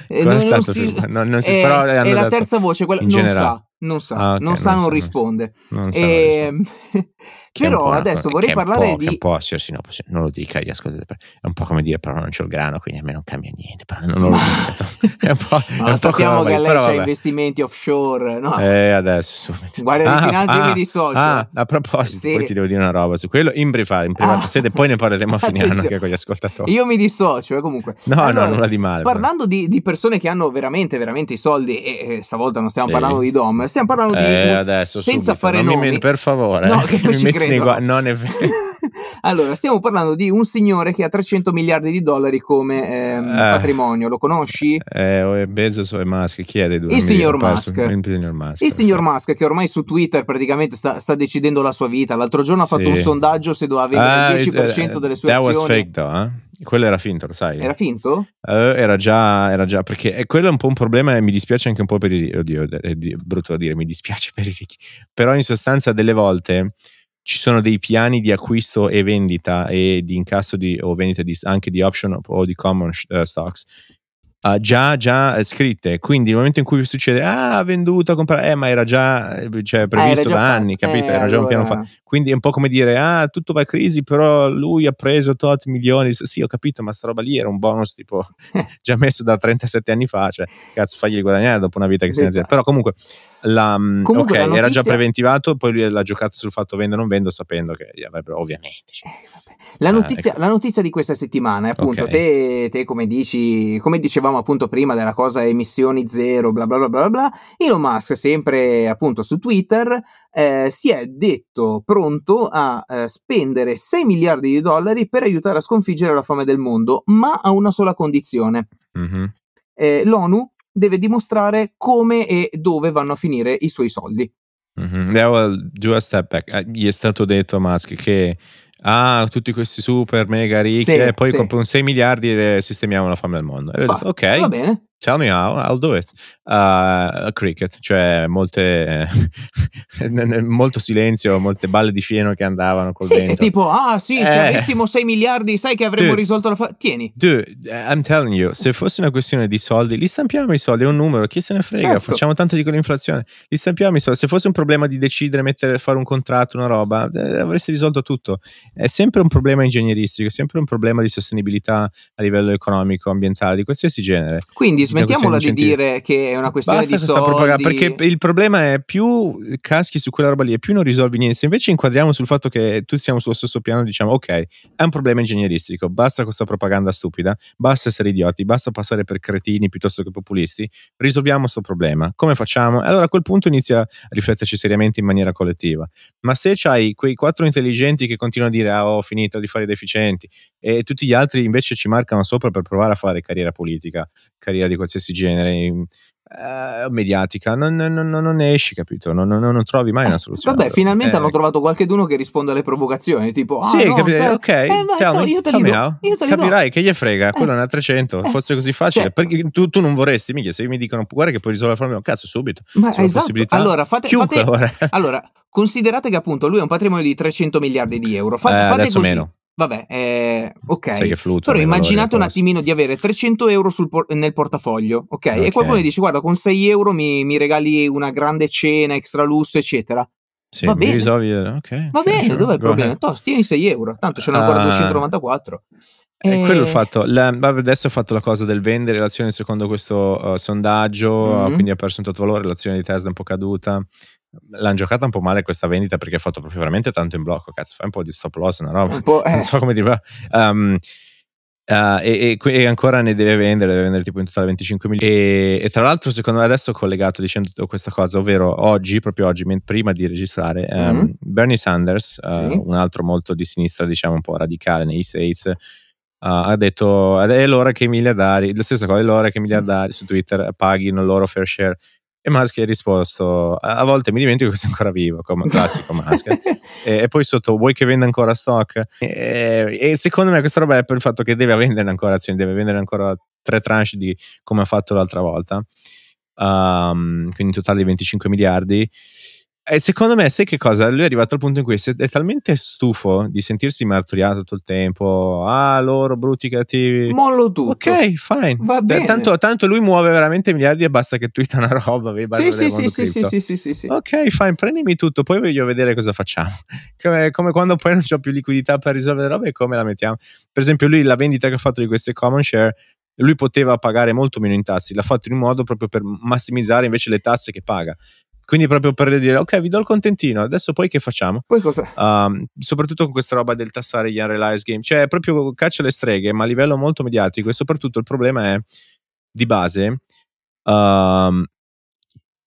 Eh, non, non, si, non, non si, è, è la terza voce, quella, non sa, non sa, ah, okay, non sa, non, non risponde. Non sa, e, Però adesso vorrei parlare di. È un po', sì, no, non lo dica, gli ascoltate. È un po' come dire, però non c'ho il grano, quindi a me non cambia niente. Però non lo dico. è un po'. È un sappiamo po che lei c'ha investimenti offshore, no? Eh, adesso subito. Guarda ah, le finanze, ah, io mi dissocio. Ah, a proposito, sì. poi ti devo dire una roba su quello in privata, in privata ah, sede, poi ne parleremo a fine anno anche con gli ascoltatori. Io mi dissocio, eh, comunque. No, allora, no, nulla di male. Parlando di, di, persone che hanno veramente, veramente i soldi, e, e stavolta non stiamo sì. parlando di Dom, stiamo parlando di. Eh, adesso, senza subito. fare non nomi. Mi, per favore, no, che poi ci credo. Non è vero. allora, stiamo parlando di un signore che ha 300 miliardi di dollari come ehm, eh, patrimonio, lo conosci? Eh, Bezos o Musk, chi è dei due? Il signor Musk. Il signor Musk. Il signor Musk che ormai su Twitter praticamente sta, sta, decidendo la sua vita. L'altro giorno ha fatto sì. un sondaggio se doveva vendere ah, il 10% uh, delle sue that azioni. That was fake though, eh? Quello era finto, lo sai? Era finto? Uh, era, già, era già, perché quello è un po' un problema e mi dispiace anche un po' per i. Oddio, è brutto da dire, mi dispiace per i ricchi. Però in sostanza delle volte ci sono dei piani di acquisto e vendita e di incasso di, o vendita di, anche di option o di common uh, stocks uh, già, già scritte. Quindi nel momento in cui succede, ah, venduto, comprato, eh, ma era già cioè, previsto era già da fa- anni, capito? Eh, era già allora... un piano fa. Quindi è un po' come dire, ah, tutto va a crisi, però lui ha preso tot milioni. Sì, ho capito, ma sta roba lì era un bonus tipo già messo da 37 anni fa, cioè, cazzo, fagli guadagnare dopo una vita che si è in azienda. Però comunque la, Comunque, ok, notizia... era già preventivato, poi lui l'ha giocato sul fatto vendo o non vendo, sapendo che avrebbero ovviamente. Cioè. Eh, la, notizia, eh, la, notizia, di questa settimana è appunto okay. te, te, come dici, come dicevamo appunto prima della cosa emissioni zero, bla bla bla bla bla, Elon Musk sempre appunto su Twitter eh, si è detto pronto a eh, spendere 6 miliardi di dollari per aiutare a sconfiggere la fame del mondo, ma a una sola condizione. Mm-hmm. L'ONU deve dimostrare come e dove vanno a finire i suoi soldi. Mm-hmm. Yeah, well, do a step back. Uh, gli è stato detto a Musk che ah, tutti questi super mega ricchi sì, e poi sì. con 6 miliardi sistemiamo la fame del mondo. E detto, ok, va bene. Tell me how, I'll do it. Uh, cricket, cioè molte, molto silenzio, molte balle di fieno che andavano col sì, vento. tipo, ah sì, se eh, avessimo 6 miliardi, sai che avremmo dude, risolto la fa- Tieni. Dude, I'm telling you, se fosse una questione di soldi, li stampiamo i soldi, è un numero, chi se ne frega, certo. facciamo tanto di quell'inflazione, li stampiamo i soldi. Se fosse un problema di decidere, mettere, fare un contratto, una roba, eh, avresti risolto tutto. È sempre un problema ingegneristico, è sempre un problema di sostenibilità a livello economico, ambientale, di qualsiasi genere. Quindi smettiamola di dire che è una questione Basta di soldi. Propaganda, perché il problema è più caschi su quella roba lì e più non risolvi niente. Se invece inquadriamo sul fatto che tutti siamo sullo stesso piano, diciamo ok, è un problema ingegneristico, basta questa propaganda stupida, basta essere idioti, basta passare per cretini piuttosto che populisti, risolviamo questo problema. Come facciamo? Allora a quel punto inizia a rifletterci seriamente in maniera collettiva. Ma se c'hai quei quattro intelligenti che continuano a dire ah ho finito di fare i deficienti e tutti gli altri invece ci marcano sopra per provare a fare carriera politica, carriera di qualsiasi genere, uh, mediatica, non, non, non, ne esci, capito? Non, non, trovi mai una soluzione. Vabbè, finalmente eh, hanno trovato qualcuno che risponde alle provocazioni, tipo, ah, sì, no, capito? Cioè, ok, eh, vai, tell me, io te li do, io te li capirai do. che gli frega, quello è una 300, eh, fosse così facile, certo. perché tu, tu, non vorresti, mica, se mi dicono, guarda che puoi risolvere il problema, cazzo, subito. Ma esatto. Allora, fate, fate allora, considerate che appunto lui ha un patrimonio di 300 miliardi di euro, fate, eh, fate così. Meno. Vabbè, eh, ok. Però immaginate un attimino di avere 300 euro por- nel portafoglio, ok? okay? E qualcuno dice, guarda, con 6 euro mi, mi regali una grande cena, extra lusso, eccetera. Sì, Va bene. risolvi, ok. Va bene, sure, dov'è il problema? Toh, tieni 6 euro, tanto ce n'è ancora uh, 294. È e... quello il fatto. La, adesso ho fatto la cosa del vendere l'azione secondo questo uh, sondaggio, mm-hmm. quindi ha perso un tot valore, l'azione di Tesla è un po' caduta l'hanno giocata un po' male questa vendita perché ha fatto proprio veramente tanto in blocco. Cazzo, fai un po' di stop loss, una roba. Eh. Non so come dire. Um, Uh, e, e, e, ancora ne deve vendere, deve vendere tipo in totale 25 milioni. E, e, tra l'altro, secondo me, adesso ho collegato dicendo questa cosa, ovvero oggi, proprio oggi, prima di registrare, mm-hmm. um, Bernie Sanders, uh, sì. un altro molto di sinistra, diciamo un po' radicale negli States, uh, ha detto: è l'ora che i miliardari, la stessa cosa, è l'ora che i miliardari su Twitter paghino il loro fair share. E Musk ha risposto: A volte mi dimentico che sei ancora vivo, come classico Musk. e, e, poi sotto, vuoi che venda ancora stock? E, e, secondo me questa roba è per il fatto che deve vendere ancora azioni, deve vendere ancora tre tranche di come ha fatto l'altra volta. Um, quindi in totale di 25 miliardi. E secondo me, sai che cosa? Lui è arrivato al punto in cui è talmente stufo di sentirsi martoriato tutto il tempo. Ah, loro brutti cattivi. Mollo tutto. Ok, fine. Va bene. Tanto, tanto lui muove veramente miliardi e basta che twitta una roba. Sì sì sì, sì, sì, sì, sì, sì, Ok, fine, prendimi tutto, poi voglio vedere cosa facciamo. Come, come quando poi non ho più liquidità per risolvere roba e come la mettiamo. Per esempio, lui la vendita che ha fatto di queste common share lui poteva pagare molto meno in tassi, l'ha fatto in un modo proprio per massimizzare invece le tasse che paga. Quindi proprio per dire, ok, vi do il contentino, adesso poi che facciamo? Poi cosa? Um, soprattutto con questa roba del tassare gli unrealized game, cioè proprio caccia le streghe, ma a livello molto mediatico e soprattutto il problema è di base, um,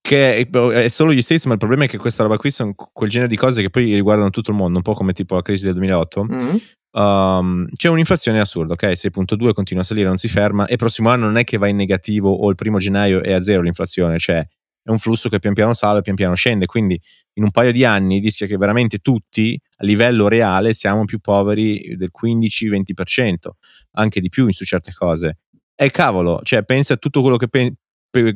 che è solo gli States, ma il problema è che questa roba qui sono quel genere di cose che poi riguardano tutto il mondo, un po' come tipo la crisi del 2008. Mm-hmm. Um, c'è un'inflazione assurda, ok? 6.2 continua a salire, non si ferma e prossimo anno non è che va in negativo o il primo gennaio è a zero l'inflazione, cioè è un flusso che pian piano sale, pian piano scende, quindi in un paio di anni rischia che veramente tutti a livello reale siamo più poveri del 15-20%, anche di più su certe cose. E cavolo, cioè pensa a tutto quello che pe-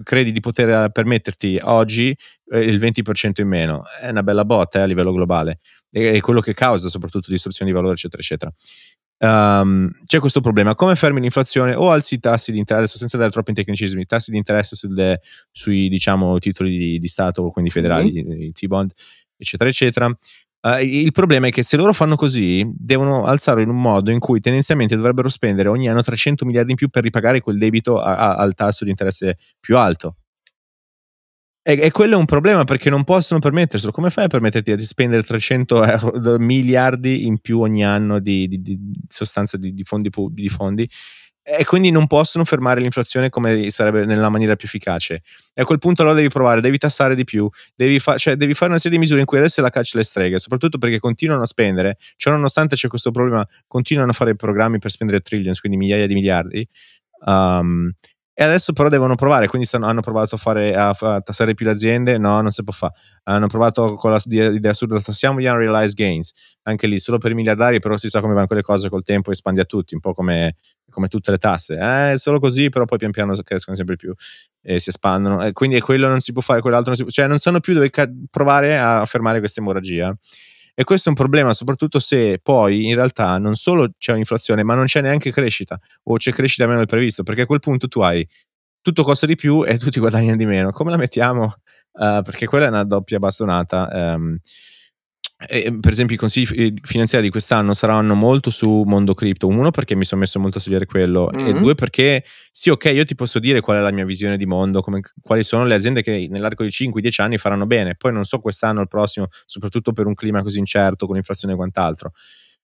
credi di poter permetterti oggi eh, il 20% in meno. È una bella botta eh, a livello globale. È quello che causa soprattutto distruzione di valore, eccetera, eccetera. Um, c'è questo problema. Come fermi l'inflazione o alzi i tassi di interesse, senza dare troppi tecnicismi, tassi di interesse sulle, sui diciamo, titoli di, di Stato, quindi sì. federali, i T-bond, eccetera, eccetera. Uh, il problema è che se loro fanno così, devono alzarlo in un modo in cui tendenzialmente dovrebbero spendere ogni anno 300 miliardi in più per ripagare quel debito a, a, al tasso di interesse più alto. E, e, quello è un problema perché non possono permetterselo. Come fai a permetterti di spendere 300 euro, miliardi in più ogni anno di, di, di sostanza di, di, fondi, di fondi? e quindi non possono fermare l'inflazione come sarebbe nella maniera più efficace. E a quel punto allora devi provare, devi tassare di più, devi, fa- cioè, devi fare una serie di misure in cui adesso la caccia le streghe, soprattutto perché continuano a spendere, cioè nonostante c'è questo problema, continuano a fare programmi per spendere trillions, quindi migliaia di miliardi. Um, e adesso però devono provare, quindi stanno, hanno provato a, fare, a, a, tassare più le aziende, no, non si può fare. Hanno provato con l'idea assurda, tassiamo gli unrealized gains, anche lì solo per i miliardari, però si sa come vanno quelle cose col tempo, espandi a tutti, un po' come, come tutte le tasse. Eh, solo così, però poi pian piano crescono sempre più e si espandono. E quindi quello non si può fare, quell'altro non si può, cioè non sanno più dove ca- provare a fermare questa emorragia. E questo è un problema, soprattutto se poi in realtà non solo c'è un'inflazione, ma non c'è neanche crescita o c'è crescita meno del previsto, perché a quel punto tu hai tutto costa di più e tutti guadagnano di meno. Come la mettiamo? Uh, perché quella è una doppia bastonata. Um, e, per esempio, i consigli finanziari di quest'anno saranno molto su mondo cripto. Uno, perché mi sono messo molto a studiare quello, mm-hmm. e due, perché sì, ok, io ti posso dire qual è la mia visione di mondo, come, quali sono le aziende che nell'arco di 5-10 anni faranno bene. Poi non so quest'anno, il prossimo, soprattutto per un clima così incerto, con l'inflazione e quant'altro.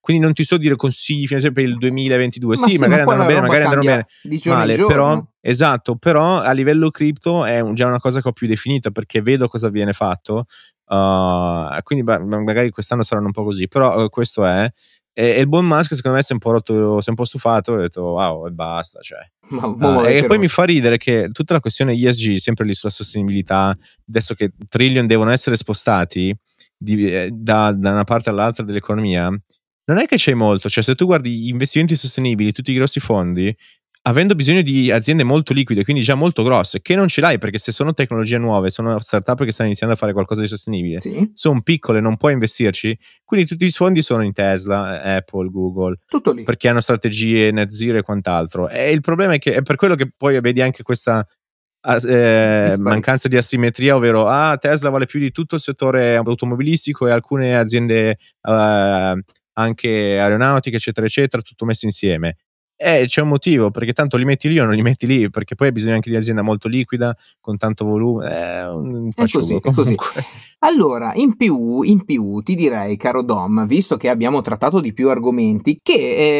Quindi non ti so dire consigli finanziari per il 2022. Ma sì, sì magari andranno bene, magari andranno bene. Di male, però, esatto, però a livello cripto è già una cosa che ho più definita perché vedo cosa viene fatto. Uh, quindi beh, magari quest'anno saranno un po' così, però uh, questo è. E, e, il buon Musk secondo me si è un po' rotto, si è un po' stufato ho detto wow e basta. Cioè. Ma, uh, e poi mi fa ridere che tutta la questione ESG, sempre lì sulla sostenibilità, adesso che trillion devono essere spostati di, eh, da, da una parte all'altra dell'economia, non è che c'è molto, cioè se tu guardi gli investimenti sostenibili, tutti i grossi fondi, avendo bisogno di aziende molto liquide, quindi già molto grosse, che non ce l'hai perché se sono tecnologie nuove, sono startup che stanno iniziando a fare qualcosa di sostenibile, sì. sono piccole, non puoi investirci, quindi tutti i fondi sono in Tesla, Apple, Google, Tutto lì. perché hanno strategie net zero e quant'altro. E il problema è che è per quello che poi vedi anche questa eh, mancanza di asimmetria, ovvero ah, Tesla vale più di tutto il settore automobilistico e alcune aziende... Uh, anche aeronautiche, eccetera, eccetera, tutto messo insieme. E c'è un motivo, perché tanto li metti lì o non li metti lì, perché poi hai bisogno anche di un'azienda molto liquida, con tanto volume. È, un è così, è così. Allora, in più, in più, ti direi, caro Dom, visto che abbiamo trattato di più argomenti, che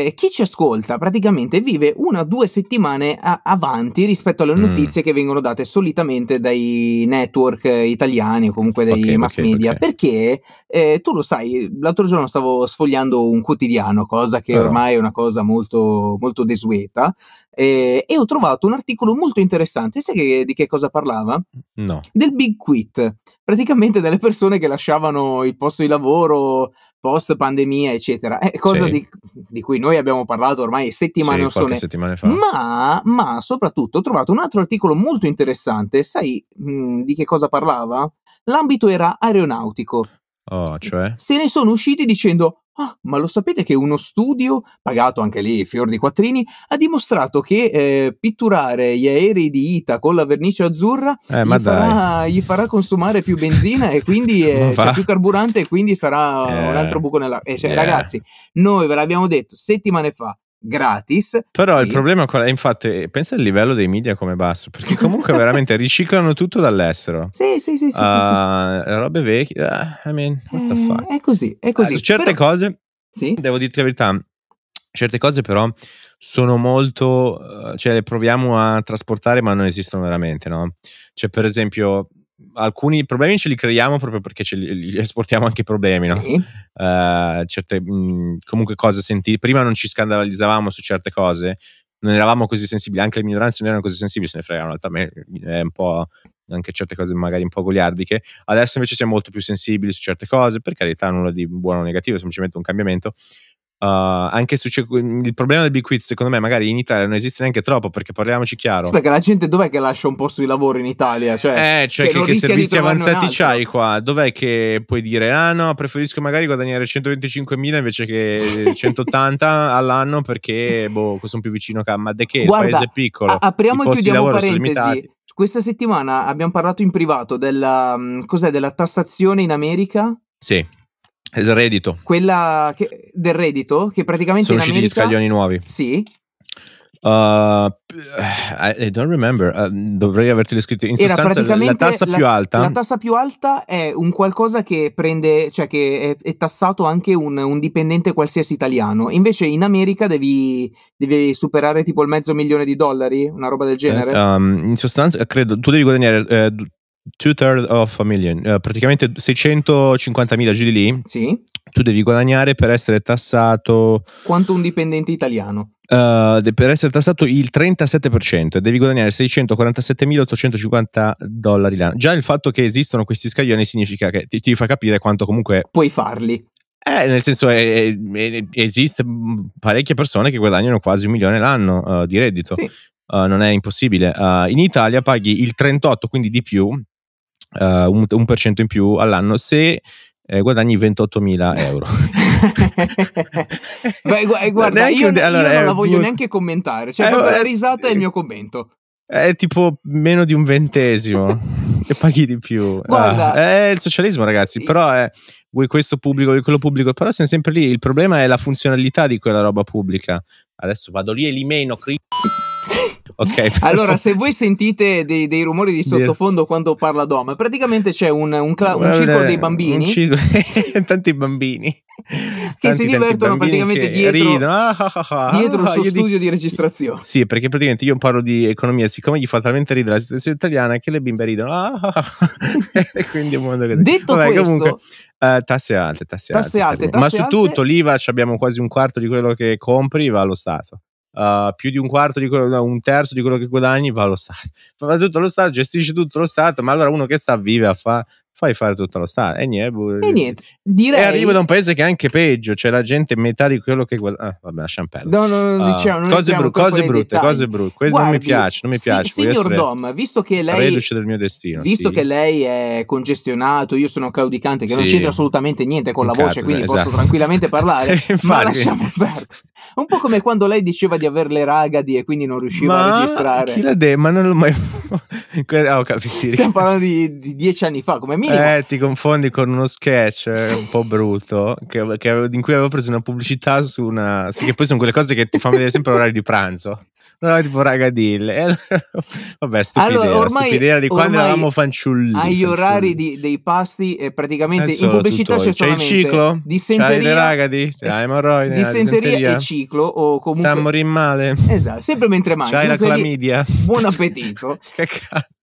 eh, chi ci ascolta praticamente vive una o due settimane a- avanti rispetto alle mm. notizie che vengono date solitamente dai network italiani o comunque dai okay, mass okay, media, okay. perché eh, tu lo sai, l'altro giorno stavo sfogliando un quotidiano, cosa che Però. ormai è una cosa molto, molto desueta, eh, e ho trovato un articolo molto interessante. Sai che, di che cosa parlava? No. Del Big Quit, praticamente delle persone che lasciavano il posto di lavoro post pandemia, eccetera. È cosa sì. di, di, cui noi abbiamo parlato ormai settimane sì, or settimane fa. Ma, ma, soprattutto ho trovato un altro articolo molto interessante. Sai mh, mm, di che cosa parlava? L'ambito era aeronautico. Oh, cioè? Se ne sono usciti dicendo Ah, ma lo sapete che uno studio, pagato anche lì fior di quattrini, ha dimostrato che eh, pitturare gli aerei di Ita con la vernice azzurra eh, gli, farà, gli, farà, consumare più benzina e quindi eh, c'è più carburante e quindi sarà un altro buco nella... Eh, cioè, ragazzi, noi ve l'abbiamo detto settimane fa, gratis. Però e... il problema qual è? Infatti, pensa al livello dei media come basso, perché comunque veramente riciclano tutto dall'estero. Sì, sì, sì, sì, uh, sì, sì. Ah, robe vecchie. Uh, I mean, what the eh, fuck? È così, è così. Su certe però... cose, sì? devo dirti la verità, certe cose però sono molto, cioè le proviamo a trasportare ma non esistono veramente, no? Cioè per esempio alcuni problemi ce li creiamo proprio perché ce li, li esportiamo anche problemi, no? Sì. Uh, certe, mh, comunque cose sentite. Prima non ci scandalizzavamo su certe cose, non eravamo così sensibili, anche le minoranze non erano così sensibili, se ne fregano. In realtà è un po' anche certe cose magari un po' goliardiche. Adesso invece siamo molto più sensibili su certe cose, per carità, nulla di buono o negativo, è semplicemente un cambiamento. Uh, anche su il problema del big quiz secondo me magari in Italia non esiste neanche troppo perché parliamoci chiaro. Sì, perché la gente dov'è che lascia un posto di lavoro in Italia? Cioè, eh, cioè che, che, che servizi avanzati c'hai qua? Dov'è che puoi dire ah no preferisco magari guadagnare 125.000 invece che 180 all'anno perché boh sono più vicino a ma de che Guarda, il paese è piccolo a- apriamo e chiudiamo parentesi. questa settimana abbiamo parlato in privato della, cos'è, della tassazione in America? Sì il reddito. Quella che, del reddito che praticamente sono usciti America, gli scaglioni nuovi. Sì. Uh, I don't remember, uh, dovrei averti scritto. In Era sostanza, la tassa la, più alta. La tassa più alta è un qualcosa che prende, cioè che è, è tassato anche un, un, dipendente qualsiasi italiano. Invece in America devi, devi, superare tipo il mezzo milione di dollari, una roba del genere. Um, in sostanza, credo tu devi guadagnare eh, two thirds of a million, uh, praticamente 650.000 giri lì. Sì. Tu devi guadagnare per essere tassato. Quanto un dipendente italiano? Uh, per essere tassato il 37% e devi guadagnare 647.850 dollari l'anno. Già il fatto che esistono questi scaglioni significa che ti, ti fa capire quanto comunque puoi farli. Eh, nel senso, è, è, esiste parecchie persone che guadagnano quasi un milione l'anno uh, di reddito. Sì. Uh, non è impossibile. in Italia paghi il 38, quindi di più, uh, un, un per cento in più all'anno se eh, guadagni 28.000 euro. Beh, guarda, io, allora, io non la voglio bu- neanche commentare, cioè eh, la risata è il mio commento. È tipo meno di un ventesimo e paghi di più. Guarda, ah, è il socialismo, ragazzi. Però è vuoi questo pubblico, vuoi quello pubblico. Però siamo sempre lì. Il problema è la funzionalità di quella roba pubblica. Adesso vado lì e li meno. Cri- Ok. allora, se voi sentite dei, dei rumori di sottofondo quando parla Dom, praticamente c'è un, un, cla- un circolo dei bambini. Circo... tanti bambini. Che tanti, si divertono praticamente dietro, ridono. Ah, ah, ah, dietro il suo studio di... di registrazione. Sì, perché praticamente io parlo di economia, siccome gli fa talmente ridere la situazione italiana che le bimbe ridono. quindi è un mondo così. Detto Vabbè, questo, comunque, uh, tasse alte, tasse, tasse alte. alte Ma tasse su alte... tutto l'IVA abbiamo quasi un quarto di quello che compri va allo Stato uh, più di un quarto di quello, un terzo di quello che guadagni va allo Stato. Fa tutto lo Stato, gestisce tutto lo Stato, ma allora uno che sta vive a fa, fai fare tutto lo Stato. E niente, boh, e, niente. Direi... e arrivo da un paese che è anche peggio, cioè la gente metà di quello che guadagna. Ah, vabbè, lasciamo perdere. No, no, no, diciamo, uh, cose, bru- cose brutte, cose brutte. Questo Guardi, non mi piace, non mi piace. Sì, signor Dom, visto che lei del mio destino, visto sì. che lei è congestionato, io sono claudicante, che sì. non c'entra assolutamente niente con la voce, quindi esatto. posso tranquillamente parlare. ma lasciamo perdere. Un po' come quando lei diceva di avere le ragadi e quindi non riusciva ma a registrare. Chi l'ha detto? Ma non l'ho mai. oh, capito. Stiamo parlando di, di, dieci anni fa, come minimo. Eh, ti confondi con uno sketch eh, un po' brutto che, che avevo, in cui avevo preso una pubblicità su una. Sì, che poi sono quelle cose che ti fanno vedere sempre l'orario di pranzo. No, tipo ragadille. Vabbè, stupidera, allora, ormai, stupidera di quando eravamo fanciulli. Agli orari di, dei pasti, eh, praticamente in pubblicità c'è solamente il ciclo? dissenteria, C'hai ragadi? C'hai emorroide? dissenteria, dissenteria e ciclo o comunque sta a morire male. Esatto, sempre mentre mangi. C'hai la clamidia. Buon appetito.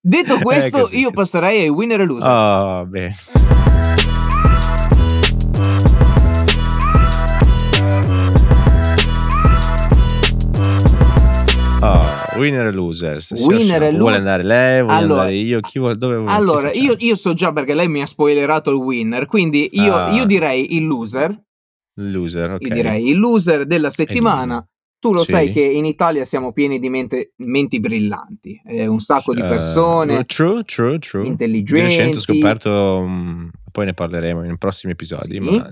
Detto questo, eh, io passerei ai winner e losers. Oh, bene. Oh, winner e losers. Winner e losers. Vuole andare lei, vuole allora, andare io, chi vuole, dove vuole? Allora, io, io, so già perché lei mi ha spoilerato il winner, quindi io, ah. io direi il loser. Loser, ok. Io direi il loser della settimana. Tu lo Sì. sai che in Italia siamo pieni di mente- menti brillanti, eh, un sacco di Eh, persone true, true, true. Di intelligenti. recente ho scoperto, mm, poi ne parleremo in prossimi episodi, Sì. ma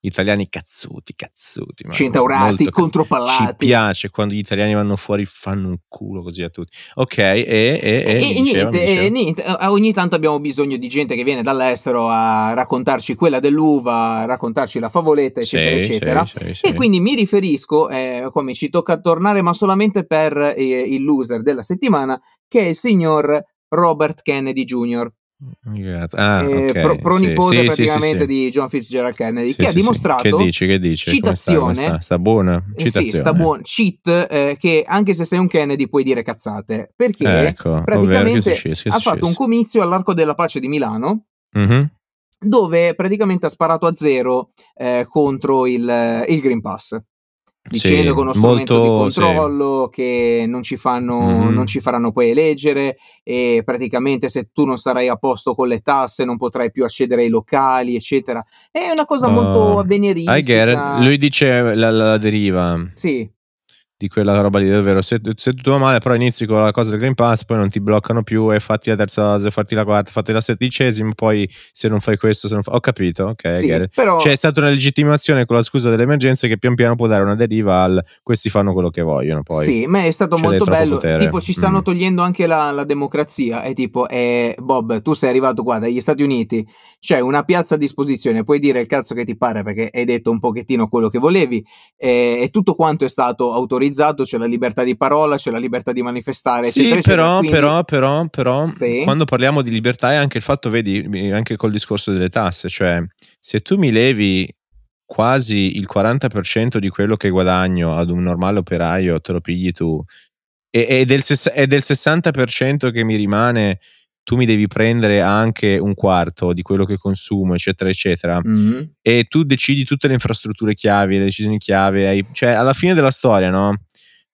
italiani cazzuti, cazzuti. Centaurati, cazzuti. Ci contropallati. piace quando gli italiani vanno fuori fanno un culo così a tutti. Ok, e, e, e, E, diceva, niente, diceva. e niente, ogni tanto abbiamo bisogno di gente che viene dall'estero a raccontarci quella dell'uva, a raccontarci la favoletta, eccetera, Sì, eccetera. sì. E quindi mi riferisco, eh, come ci tocca tornare, ma solamente per eh, il loser della settimana, che è il signor Robert Kennedy Jr. Ah, eh, okay. pro, pronipote sì, praticamente sì, sì, di John Fitzgerald Kennedy, che ha dimostrato Che dici? Che dici? Sta? Citazione sta? Sta buona? eh, sì, Citazione. sta buon cheat eh, che anche se sei un Kennedy puoi dire cazzate perché Ecco, ovvero praticamente successe? Che ha fatto un comizio all'Arco della Pace di Milano Mhm. dove praticamente ha sparato a zero eh, contro il, il Green Pass dicendo Sì, è uno strumento molto di sì. controllo che non ci, fanno, Mhm. non ci faranno poi eleggere e praticamente se tu non sarai a posto con le tasse non potrai più accedere ai locali eccetera è una cosa molto Uh, get it. avveniristica Lui dice la- la deriva sì di quella roba lì, ovvero se, se tutto va male, però inizi con la cosa del Green Pass, poi non ti bloccano più e fatti la terza dose, fatti la quarta, fatti la sedicesima, poi se non fai questo, se non fa... ho capito, ok, sì però C'è stata una legittimazione con la scusa delle emergenze che pian piano può dare una deriva al questi fanno quello che vogliono, poi Sì, ma è stato molto bello. potere. Tipo, ci stanno Mm. togliendo anche la, la democrazia. È tipo, eh, Bob, tu sei arrivato qua dagli Stati Uniti, c'è una piazza a disposizione, puoi dire il cazzo che ti pare perché hai detto un pochettino quello che volevi. eh, e tutto quanto è stato autorizzato, c'è la libertà di parola, c'è la libertà di manifestare, Sì, eccetera, eccetera. però, Quindi, però, però, però, Sì. quando parliamo di libertà è anche il fatto, vedi, anche col discorso delle tasse, cioè se tu mi levi quasi il 40% di quello che guadagno ad un normale operaio, te lo pigli tu, e, e del, e del 60% che mi rimane, tu mi devi prendere anche un quarto di quello che consumo, eccetera, eccetera, Mhm. e tu decidi tutte le infrastrutture chiavi, le decisioni chiave, cioè alla fine della storia, no?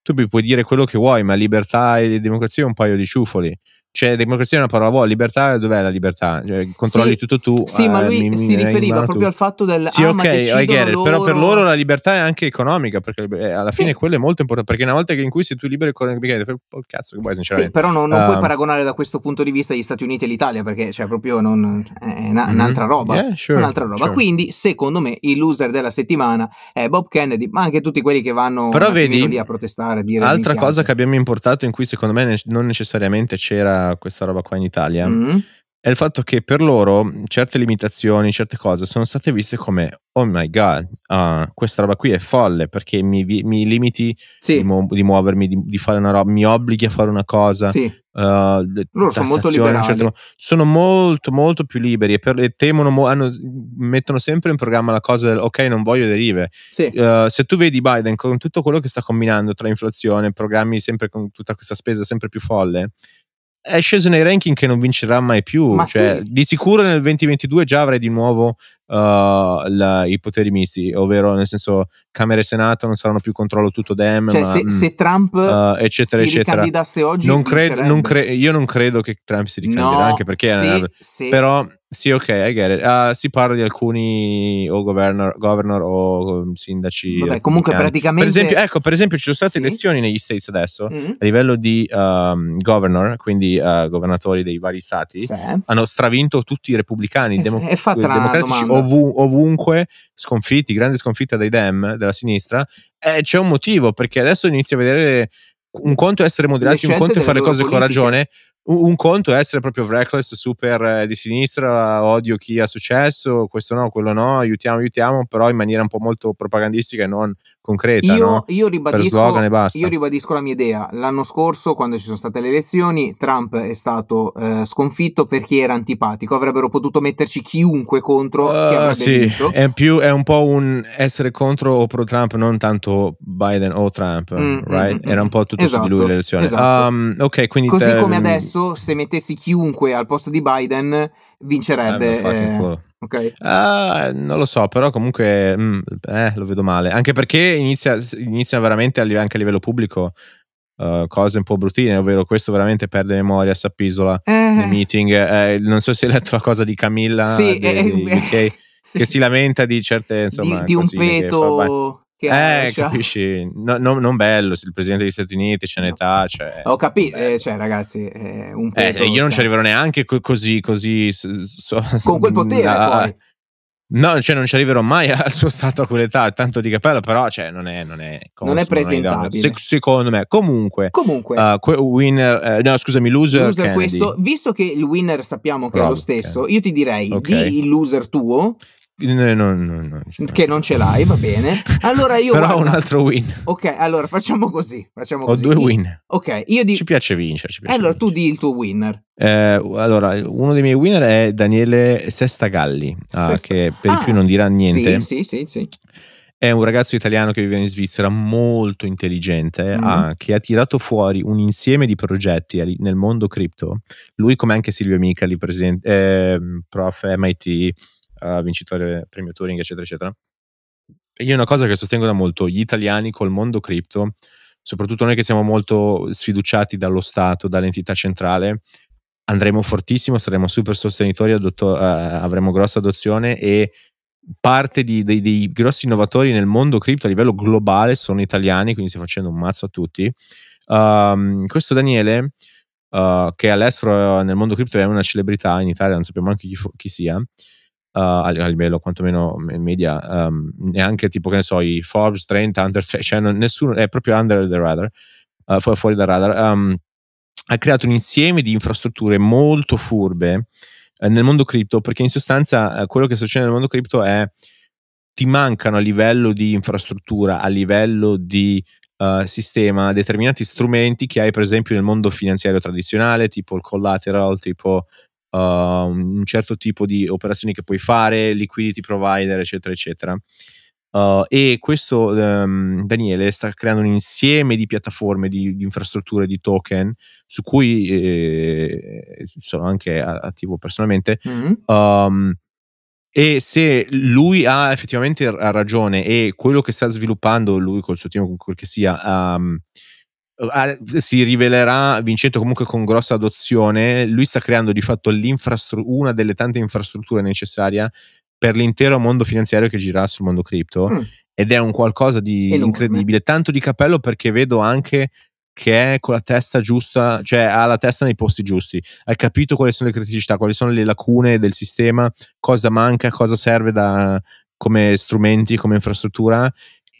Tu puoi dire quello che vuoi, ma libertà e democrazia è un paio di ciufoli. Cioè, democrazia è una parola vuota, libertà, dov'è la libertà? Cioè, controlli Sì, tutto tu. sì, ma eh, lui mi- si riferiva proprio tu. al fatto del Sì, ah, ok, ma I get it, però per loro la libertà è anche economica, perché eh, alla fine Sì. quello è molto importante, perché una volta che in cui sei tu libero economicamente, fai un cazzo che vuoi, Sì, sinceramente. però non, non puoi Um, paragonare da questo punto di vista gli Stati Uniti e l'Italia perché cioè, proprio non, è una- mhm. un'altra roba. Yeah, sure, un'altra roba. sure. Quindi, secondo me, il loser della settimana è Bob Kennedy, ma anche tutti quelli che vanno Però vedi, lì a protestare, a dire altra cosa che abbiamo importato in cui secondo me ne- non necessariamente c'era questa roba qua in Italia Mm? è il fatto che per loro certe limitazioni, certe cose sono state viste come oh my god, ah, questa roba qui è folle perché mi, mi limiti di, Sì, mu- di muovermi, di, di fare una roba, mi obblighi a fare una cosa. sì, uh, loro sono molto certo liberali. modo. sono molto molto più liberi e, per, e temono mo- hanno- mettono sempre in programma la cosa del ok non voglio derive Sì, Uh, se tu vedi Biden con tutto quello che sta combinando tra inflazione programmi sempre con tutta questa spesa sempre più folle è sceso nei ranking che non vincerà mai più cioè sì, di sicuro nel 2022 già avrai di nuovo la- i poteri misti ovvero nel senso Camera e Senato non saranno più controllo tutto Dem cioè ma se, mm, se Trump uh, eccetera si eccetera ricandidasse oggi non credo, non cre- io non credo che Trump si ricandiderà anche No, perché è se, una- se, però sì, ok, I get it. Ah, si parla di alcuni o governor, governor o um, sindaci vabbè, comunque repubblicani. Per esempio, praticamente ecco, per esempio, ci sono state sì. elezioni negli States adesso Mm? a livello di um, governor, quindi uh, governatori dei vari stati. Sì. Hanno stravinto tutti i repubblicani, E, demo- e democratici domanda. Ovu- ovunque, sconfitti, grande sconfitta dai Dem della sinistra. E c'è un motivo perché adesso inizio a vedere un conto è essere moderati, un conto fare cose con politiche. ragione, un conto è essere proprio reckless, super eh, di sinistra, odio chi ha successo, questo no, quello no, aiutiamo, aiutiamo, però in maniera un po' molto propagandistica e non concreta, Io, no? io e ribadisco, basta. io ribadisco la mia idea. L'anno scorso, quando ci sono state le elezioni, Trump è stato eh, sconfitto perché era antipatico. Avrebbero potuto metterci chiunque contro Uh, sì, vinto. è più è un po' un essere contro o pro Trump, non tanto Biden o Trump, Mm, mm, right? mm, Era un mm. po' tutto su di lui Esatto, l'elezione. esatto. Um, ok, quindi Così te- come adesso, se mettessi chiunque al posto di Biden, vincerebbe. eh, clue. ok? Ah, non lo so, però comunque mm, eh, lo vedo male. Anche perché inizia, inizia veramente a live- anche a livello pubblico uh, cose un po' bruttine, ovvero questo veramente perde memoria, s'appisola nei Eh, meeting. Eh, non so se hai letto la cosa di Camilla sì, di, eh, di eh, UK sì. che si lamenta di certe insomma Di, di un cosine che peto che Eh, lasciato. capisci? No- no- non bello, se il presidente degli Stati Uniti c'è No. un'età, cioè, Ho capito, eh, cioè ragazzi, eh, un Eh, peto io non ci sta- arriverò neanche co- così, così so- con quel potere a- a- poi. No, cioè non ci arriverò mai al suo stato a quell'età, tanto di capello, però cioè, non è, non è, Non è presentabile. Se- secondo me. Comunque, Comunque, uh, que- winner, eh, no scusami, loser, loser questo, visto che il winner sappiamo che è Bravo, lo stesso, Kennedy. io ti direi Ok. di il loser tuo No, no, no, che non ce l'hai, va bene. Allora io Però guarda, un altro win. Ok, allora facciamo così. Facciamo Ho così. due win. Ok, io dico. Ci piace vincere. Ci piace Allora tu vincere. di il tuo winner. Eh, allora, uno dei miei winner è Daniele Sestagalli, ah, Sesta- che per Ah, più non dirà niente. Sì, sì, sì, sì. È un ragazzo italiano che vive in Svizzera, molto intelligente, Mhm. ah, che ha tirato fuori un insieme di progetti nel mondo cripto. Lui, come anche Silvio Micali, eh, prof MIT, eh, vincitore premio Turing, eccetera, eccetera. E io una cosa che sostengo da molto, gli italiani col mondo cripto, soprattutto noi che siamo molto sfiduciati dallo Stato, dall'entità centrale, andremo fortissimo, saremo super sostenitori, adotto- eh, avremo grossa adozione e parte di- dei, dei grossi innovatori nel mondo cripto a livello globale sono italiani, quindi stiamo facendo un mazzo a tutti. Um, questo Daniele, uh, che all'estero nel mondo cripto è una celebrità, in Italia non sappiamo anche chi, chi sia, uh, a, a livello quantomeno me- media, um, neanche tipo che ne so, i Forbes 30, under, cioè non- nessuno, è proprio under the radar, uh, fu- fuori dal radar. Um, ha creato un insieme di infrastrutture molto furbe eh, nel mondo cripto perché in sostanza eh, quello che succede nel mondo cripto è ti mancano a livello di infrastruttura, a livello di eh, sistema, determinati strumenti che hai per esempio nel mondo finanziario tradizionale, tipo il collateral, tipo eh, un certo tipo di operazioni che puoi fare, liquidity provider, eccetera, eccetera. Uh, e questo ehm, Daniele sta creando un insieme di piattaforme, di, di infrastrutture, di token su cui eh, sono anche attivo personalmente. Mhm. Um, e se lui ha effettivamente ra- ragione e quello che sta sviluppando lui col suo team, con quel che sia, um, si rivelerà vincente comunque con grossa adozione, lui sta creando di fatto una delle tante infrastrutture necessarie per l'intero mondo finanziario che gira sul mondo cripto Mm. ed è un qualcosa di Enorme. incredibile, tanto di cappello perché vedo anche che è con la testa giusta, cioè ha la testa nei posti giusti, hai capito quali sono le criticità, quali sono le lacune del sistema, cosa manca, cosa serve da, come strumenti, come infrastruttura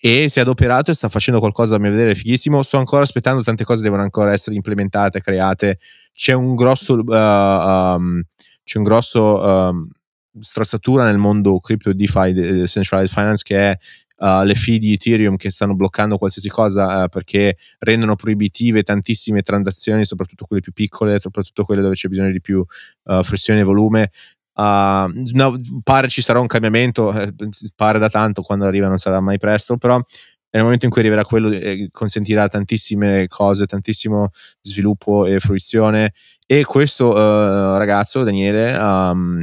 e si è adoperato e sta facendo qualcosa a mio vedere fighissimo. Sto ancora aspettando, tante cose devono ancora essere implementate, create. C'è un grosso, uh, um, c'è un grosso um, strozzatura nel mondo crypto DeFi, de- centralized finance, che è uh, le fee di Ethereum che stanno bloccando qualsiasi cosa uh, perché rendono proibitive tantissime transazioni, soprattutto quelle più piccole, soprattutto quelle dove c'è bisogno di più uh, flessione e volume. Uh, no, pare ci sarà un cambiamento, eh, pare da tanto, quando arriva non sarà mai presto, però nel momento in cui arriverà quello eh, consentirà tantissime cose, tantissimo sviluppo e fruizione. E questo uh, ragazzo Daniele um,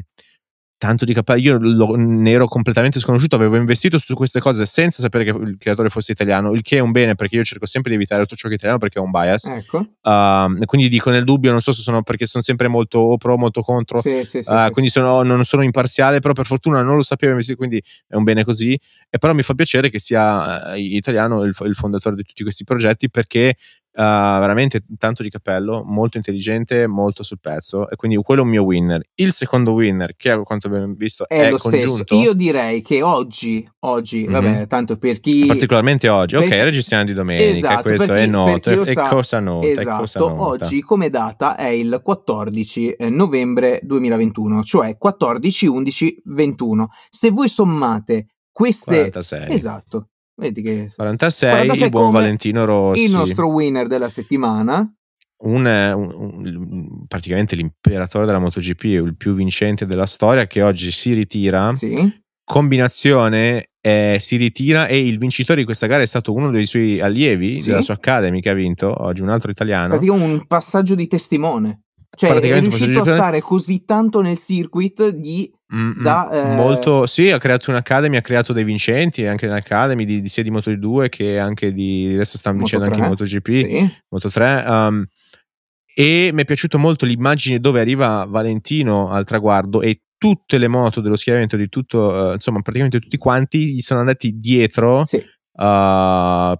tanto di cappello io lo, ne ero completamente sconosciuto avevo investito su queste cose senza sapere che il creatore fosse italiano il che è un bene perché io cerco sempre di evitare tutto ciò che è italiano perché ho un bias Ecco. uh, quindi dico nel dubbio non so se sono perché sono sempre molto o pro molto contro Sì, sì, sì, Uh, quindi sono, non sono imparziale, però per fortuna non lo sapevo investire, quindi è un bene così. E però mi fa piacere che sia uh, italiano il, il fondatore di tutti questi progetti perché uh, veramente tanto di cappello, molto intelligente, molto sul pezzo. E quindi quello è un mio winner. Il secondo winner, che a quanto abbiamo visto è, è, lo congiunto, stesso. Io direi che oggi, oggi, Mhm. vabbè, tanto per chi particolarmente oggi, ok, perché- registriamo di domenica, Esatto, questo per è chi- noto. chi E, sa- cosa nota? e cosa Esatto, nota? oggi come data è il 14 eh, novembre 2021, cioè 14, 11, 21. Se voi sommate queste 46. Esatto. Vedi che 46, 46 il buon Valentino Rossi. il nostro winner della settimana. un, un- un- praticamente l'imperatore della MotoGP, il più vincente della storia, che oggi si ritira. Sì. Combinazione eh, si ritira e il vincitore di questa gara è stato uno dei suoi allievi Sì. della sua Academy che ha vinto oggi, un altro italiano. Praticamente un passaggio di testimone. Cioè è riuscito a stare così tanto nel circuit di Mm, mm, da, eh, molto sì, ha creato un'Academy, ha creato dei vincenti anche nell'Academy di, di sia di Moto2 che anche di adesso stanno vincendo anche in 3. MotoGP. Sì. Moto 3 um, e mi è piaciuto molto l'immagine dove arriva Valentino al traguardo e tutte le moto dello schieramento di tutto, eh, insomma praticamente tutti quanti gli sono andati dietro Sì. uh,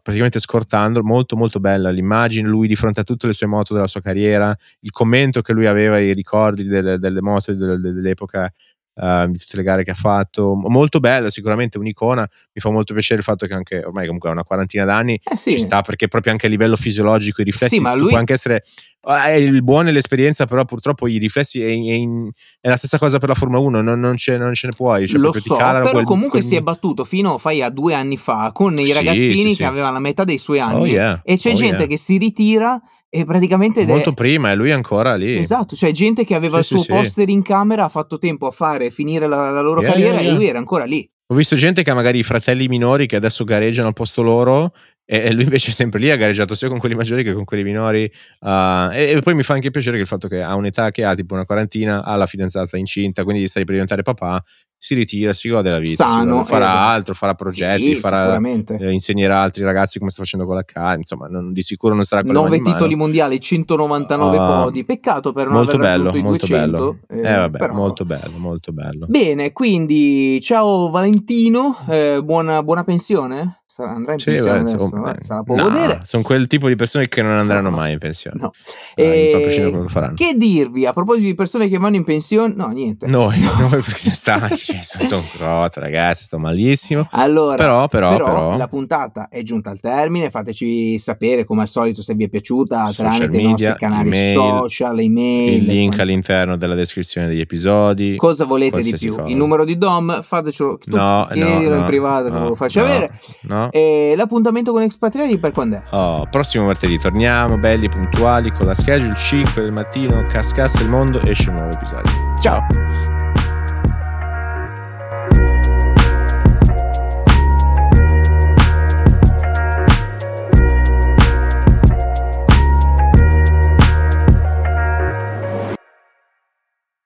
praticamente scortando molto molto bella l'immagine lui di fronte a tutte le sue moto della sua carriera il commento che lui aveva i ricordi delle, delle moto del- dell'epoca uh, di tutte le gare che ha fatto. Molto bello, sicuramente un'icona. Mi fa molto piacere il fatto che anche ormai comunque ha una quarantina d'anni Eh sì. ci sta perché proprio anche a livello fisiologico i riflessi Sì, ma lui- può anche essere è il buono e l'esperienza, però purtroppo i riflessi è, in- è la stessa cosa per la Formula 1, non, non ce, non ce ne puoi. Cioè Lo so, però quel- comunque quel- si è battuto fino fai a due anni fa con i Sì, ragazzini sì, che avevano la metà dei suoi anni Oh, yeah. e c'è Oh, gente yeah. che si ritira e praticamente ed è- molto prima e lui è ancora lì. Esatto, cioè gente che aveva Sì, il sì, suo sì. poster in camera, ha fatto tempo a fare finire la, la loro Yeah, carriera yeah, e yeah. lui era ancora lì. Ho visto gente che ha magari i fratelli minori che adesso gareggiano al posto loro e, e lui invece è sempre lì, ha gareggiato sia con quelli maggiori che con quelli minori. uh, e, e poi mi fa anche piacere che il fatto che ha un'età che ha tipo una quarantina, ha la fidanzata incinta, quindi sta lì per diventare papà, si ritira, si gode la vita, Sano, gode- farà esatto. altro, farà progetti, Sì, farà, eh, insegnerà altri ragazzi come sta facendo con la K, insomma non- di sicuro non starà con le Nove mani in mano. titoli mondiali, 199 Ah, podi. Peccato per non aver bello, raggiunto i molto 200. bello. Eh, vabbè, però- molto bello, molto bello. Bene, quindi ciao Valentino, eh, buona, buona pensione? Andrà in Sì, pensione beh, adesso? eh? Se la può no, godere. Sono quel tipo di persone che non andranno No. mai in pensione. No. Eh, che dirvi a proposito di persone che vanno in pensione? No, niente. Noi, noi perché stanchi, cioè, sono, crozza, ragazzi, sto malissimo. Allora, Però, però, però, la puntata è giunta al termine. Fateci sapere come al solito se vi è piaciuta tramite i media, nostri canali email, social, email. il link all'interno della descrizione degli episodi. Cosa volete di più? cosa. Il numero di Dom? Fatecelo tu, No, chiedilo no, in no, privato che no, lo faccio no, avere. No. E l'appuntamento con Expatriati per quando è? Oh, prossimo martedì torniamo, belli, puntuali, con la schedule 5 del mattino, cascasse il mondo, esce un nuovo episodio. Ciao!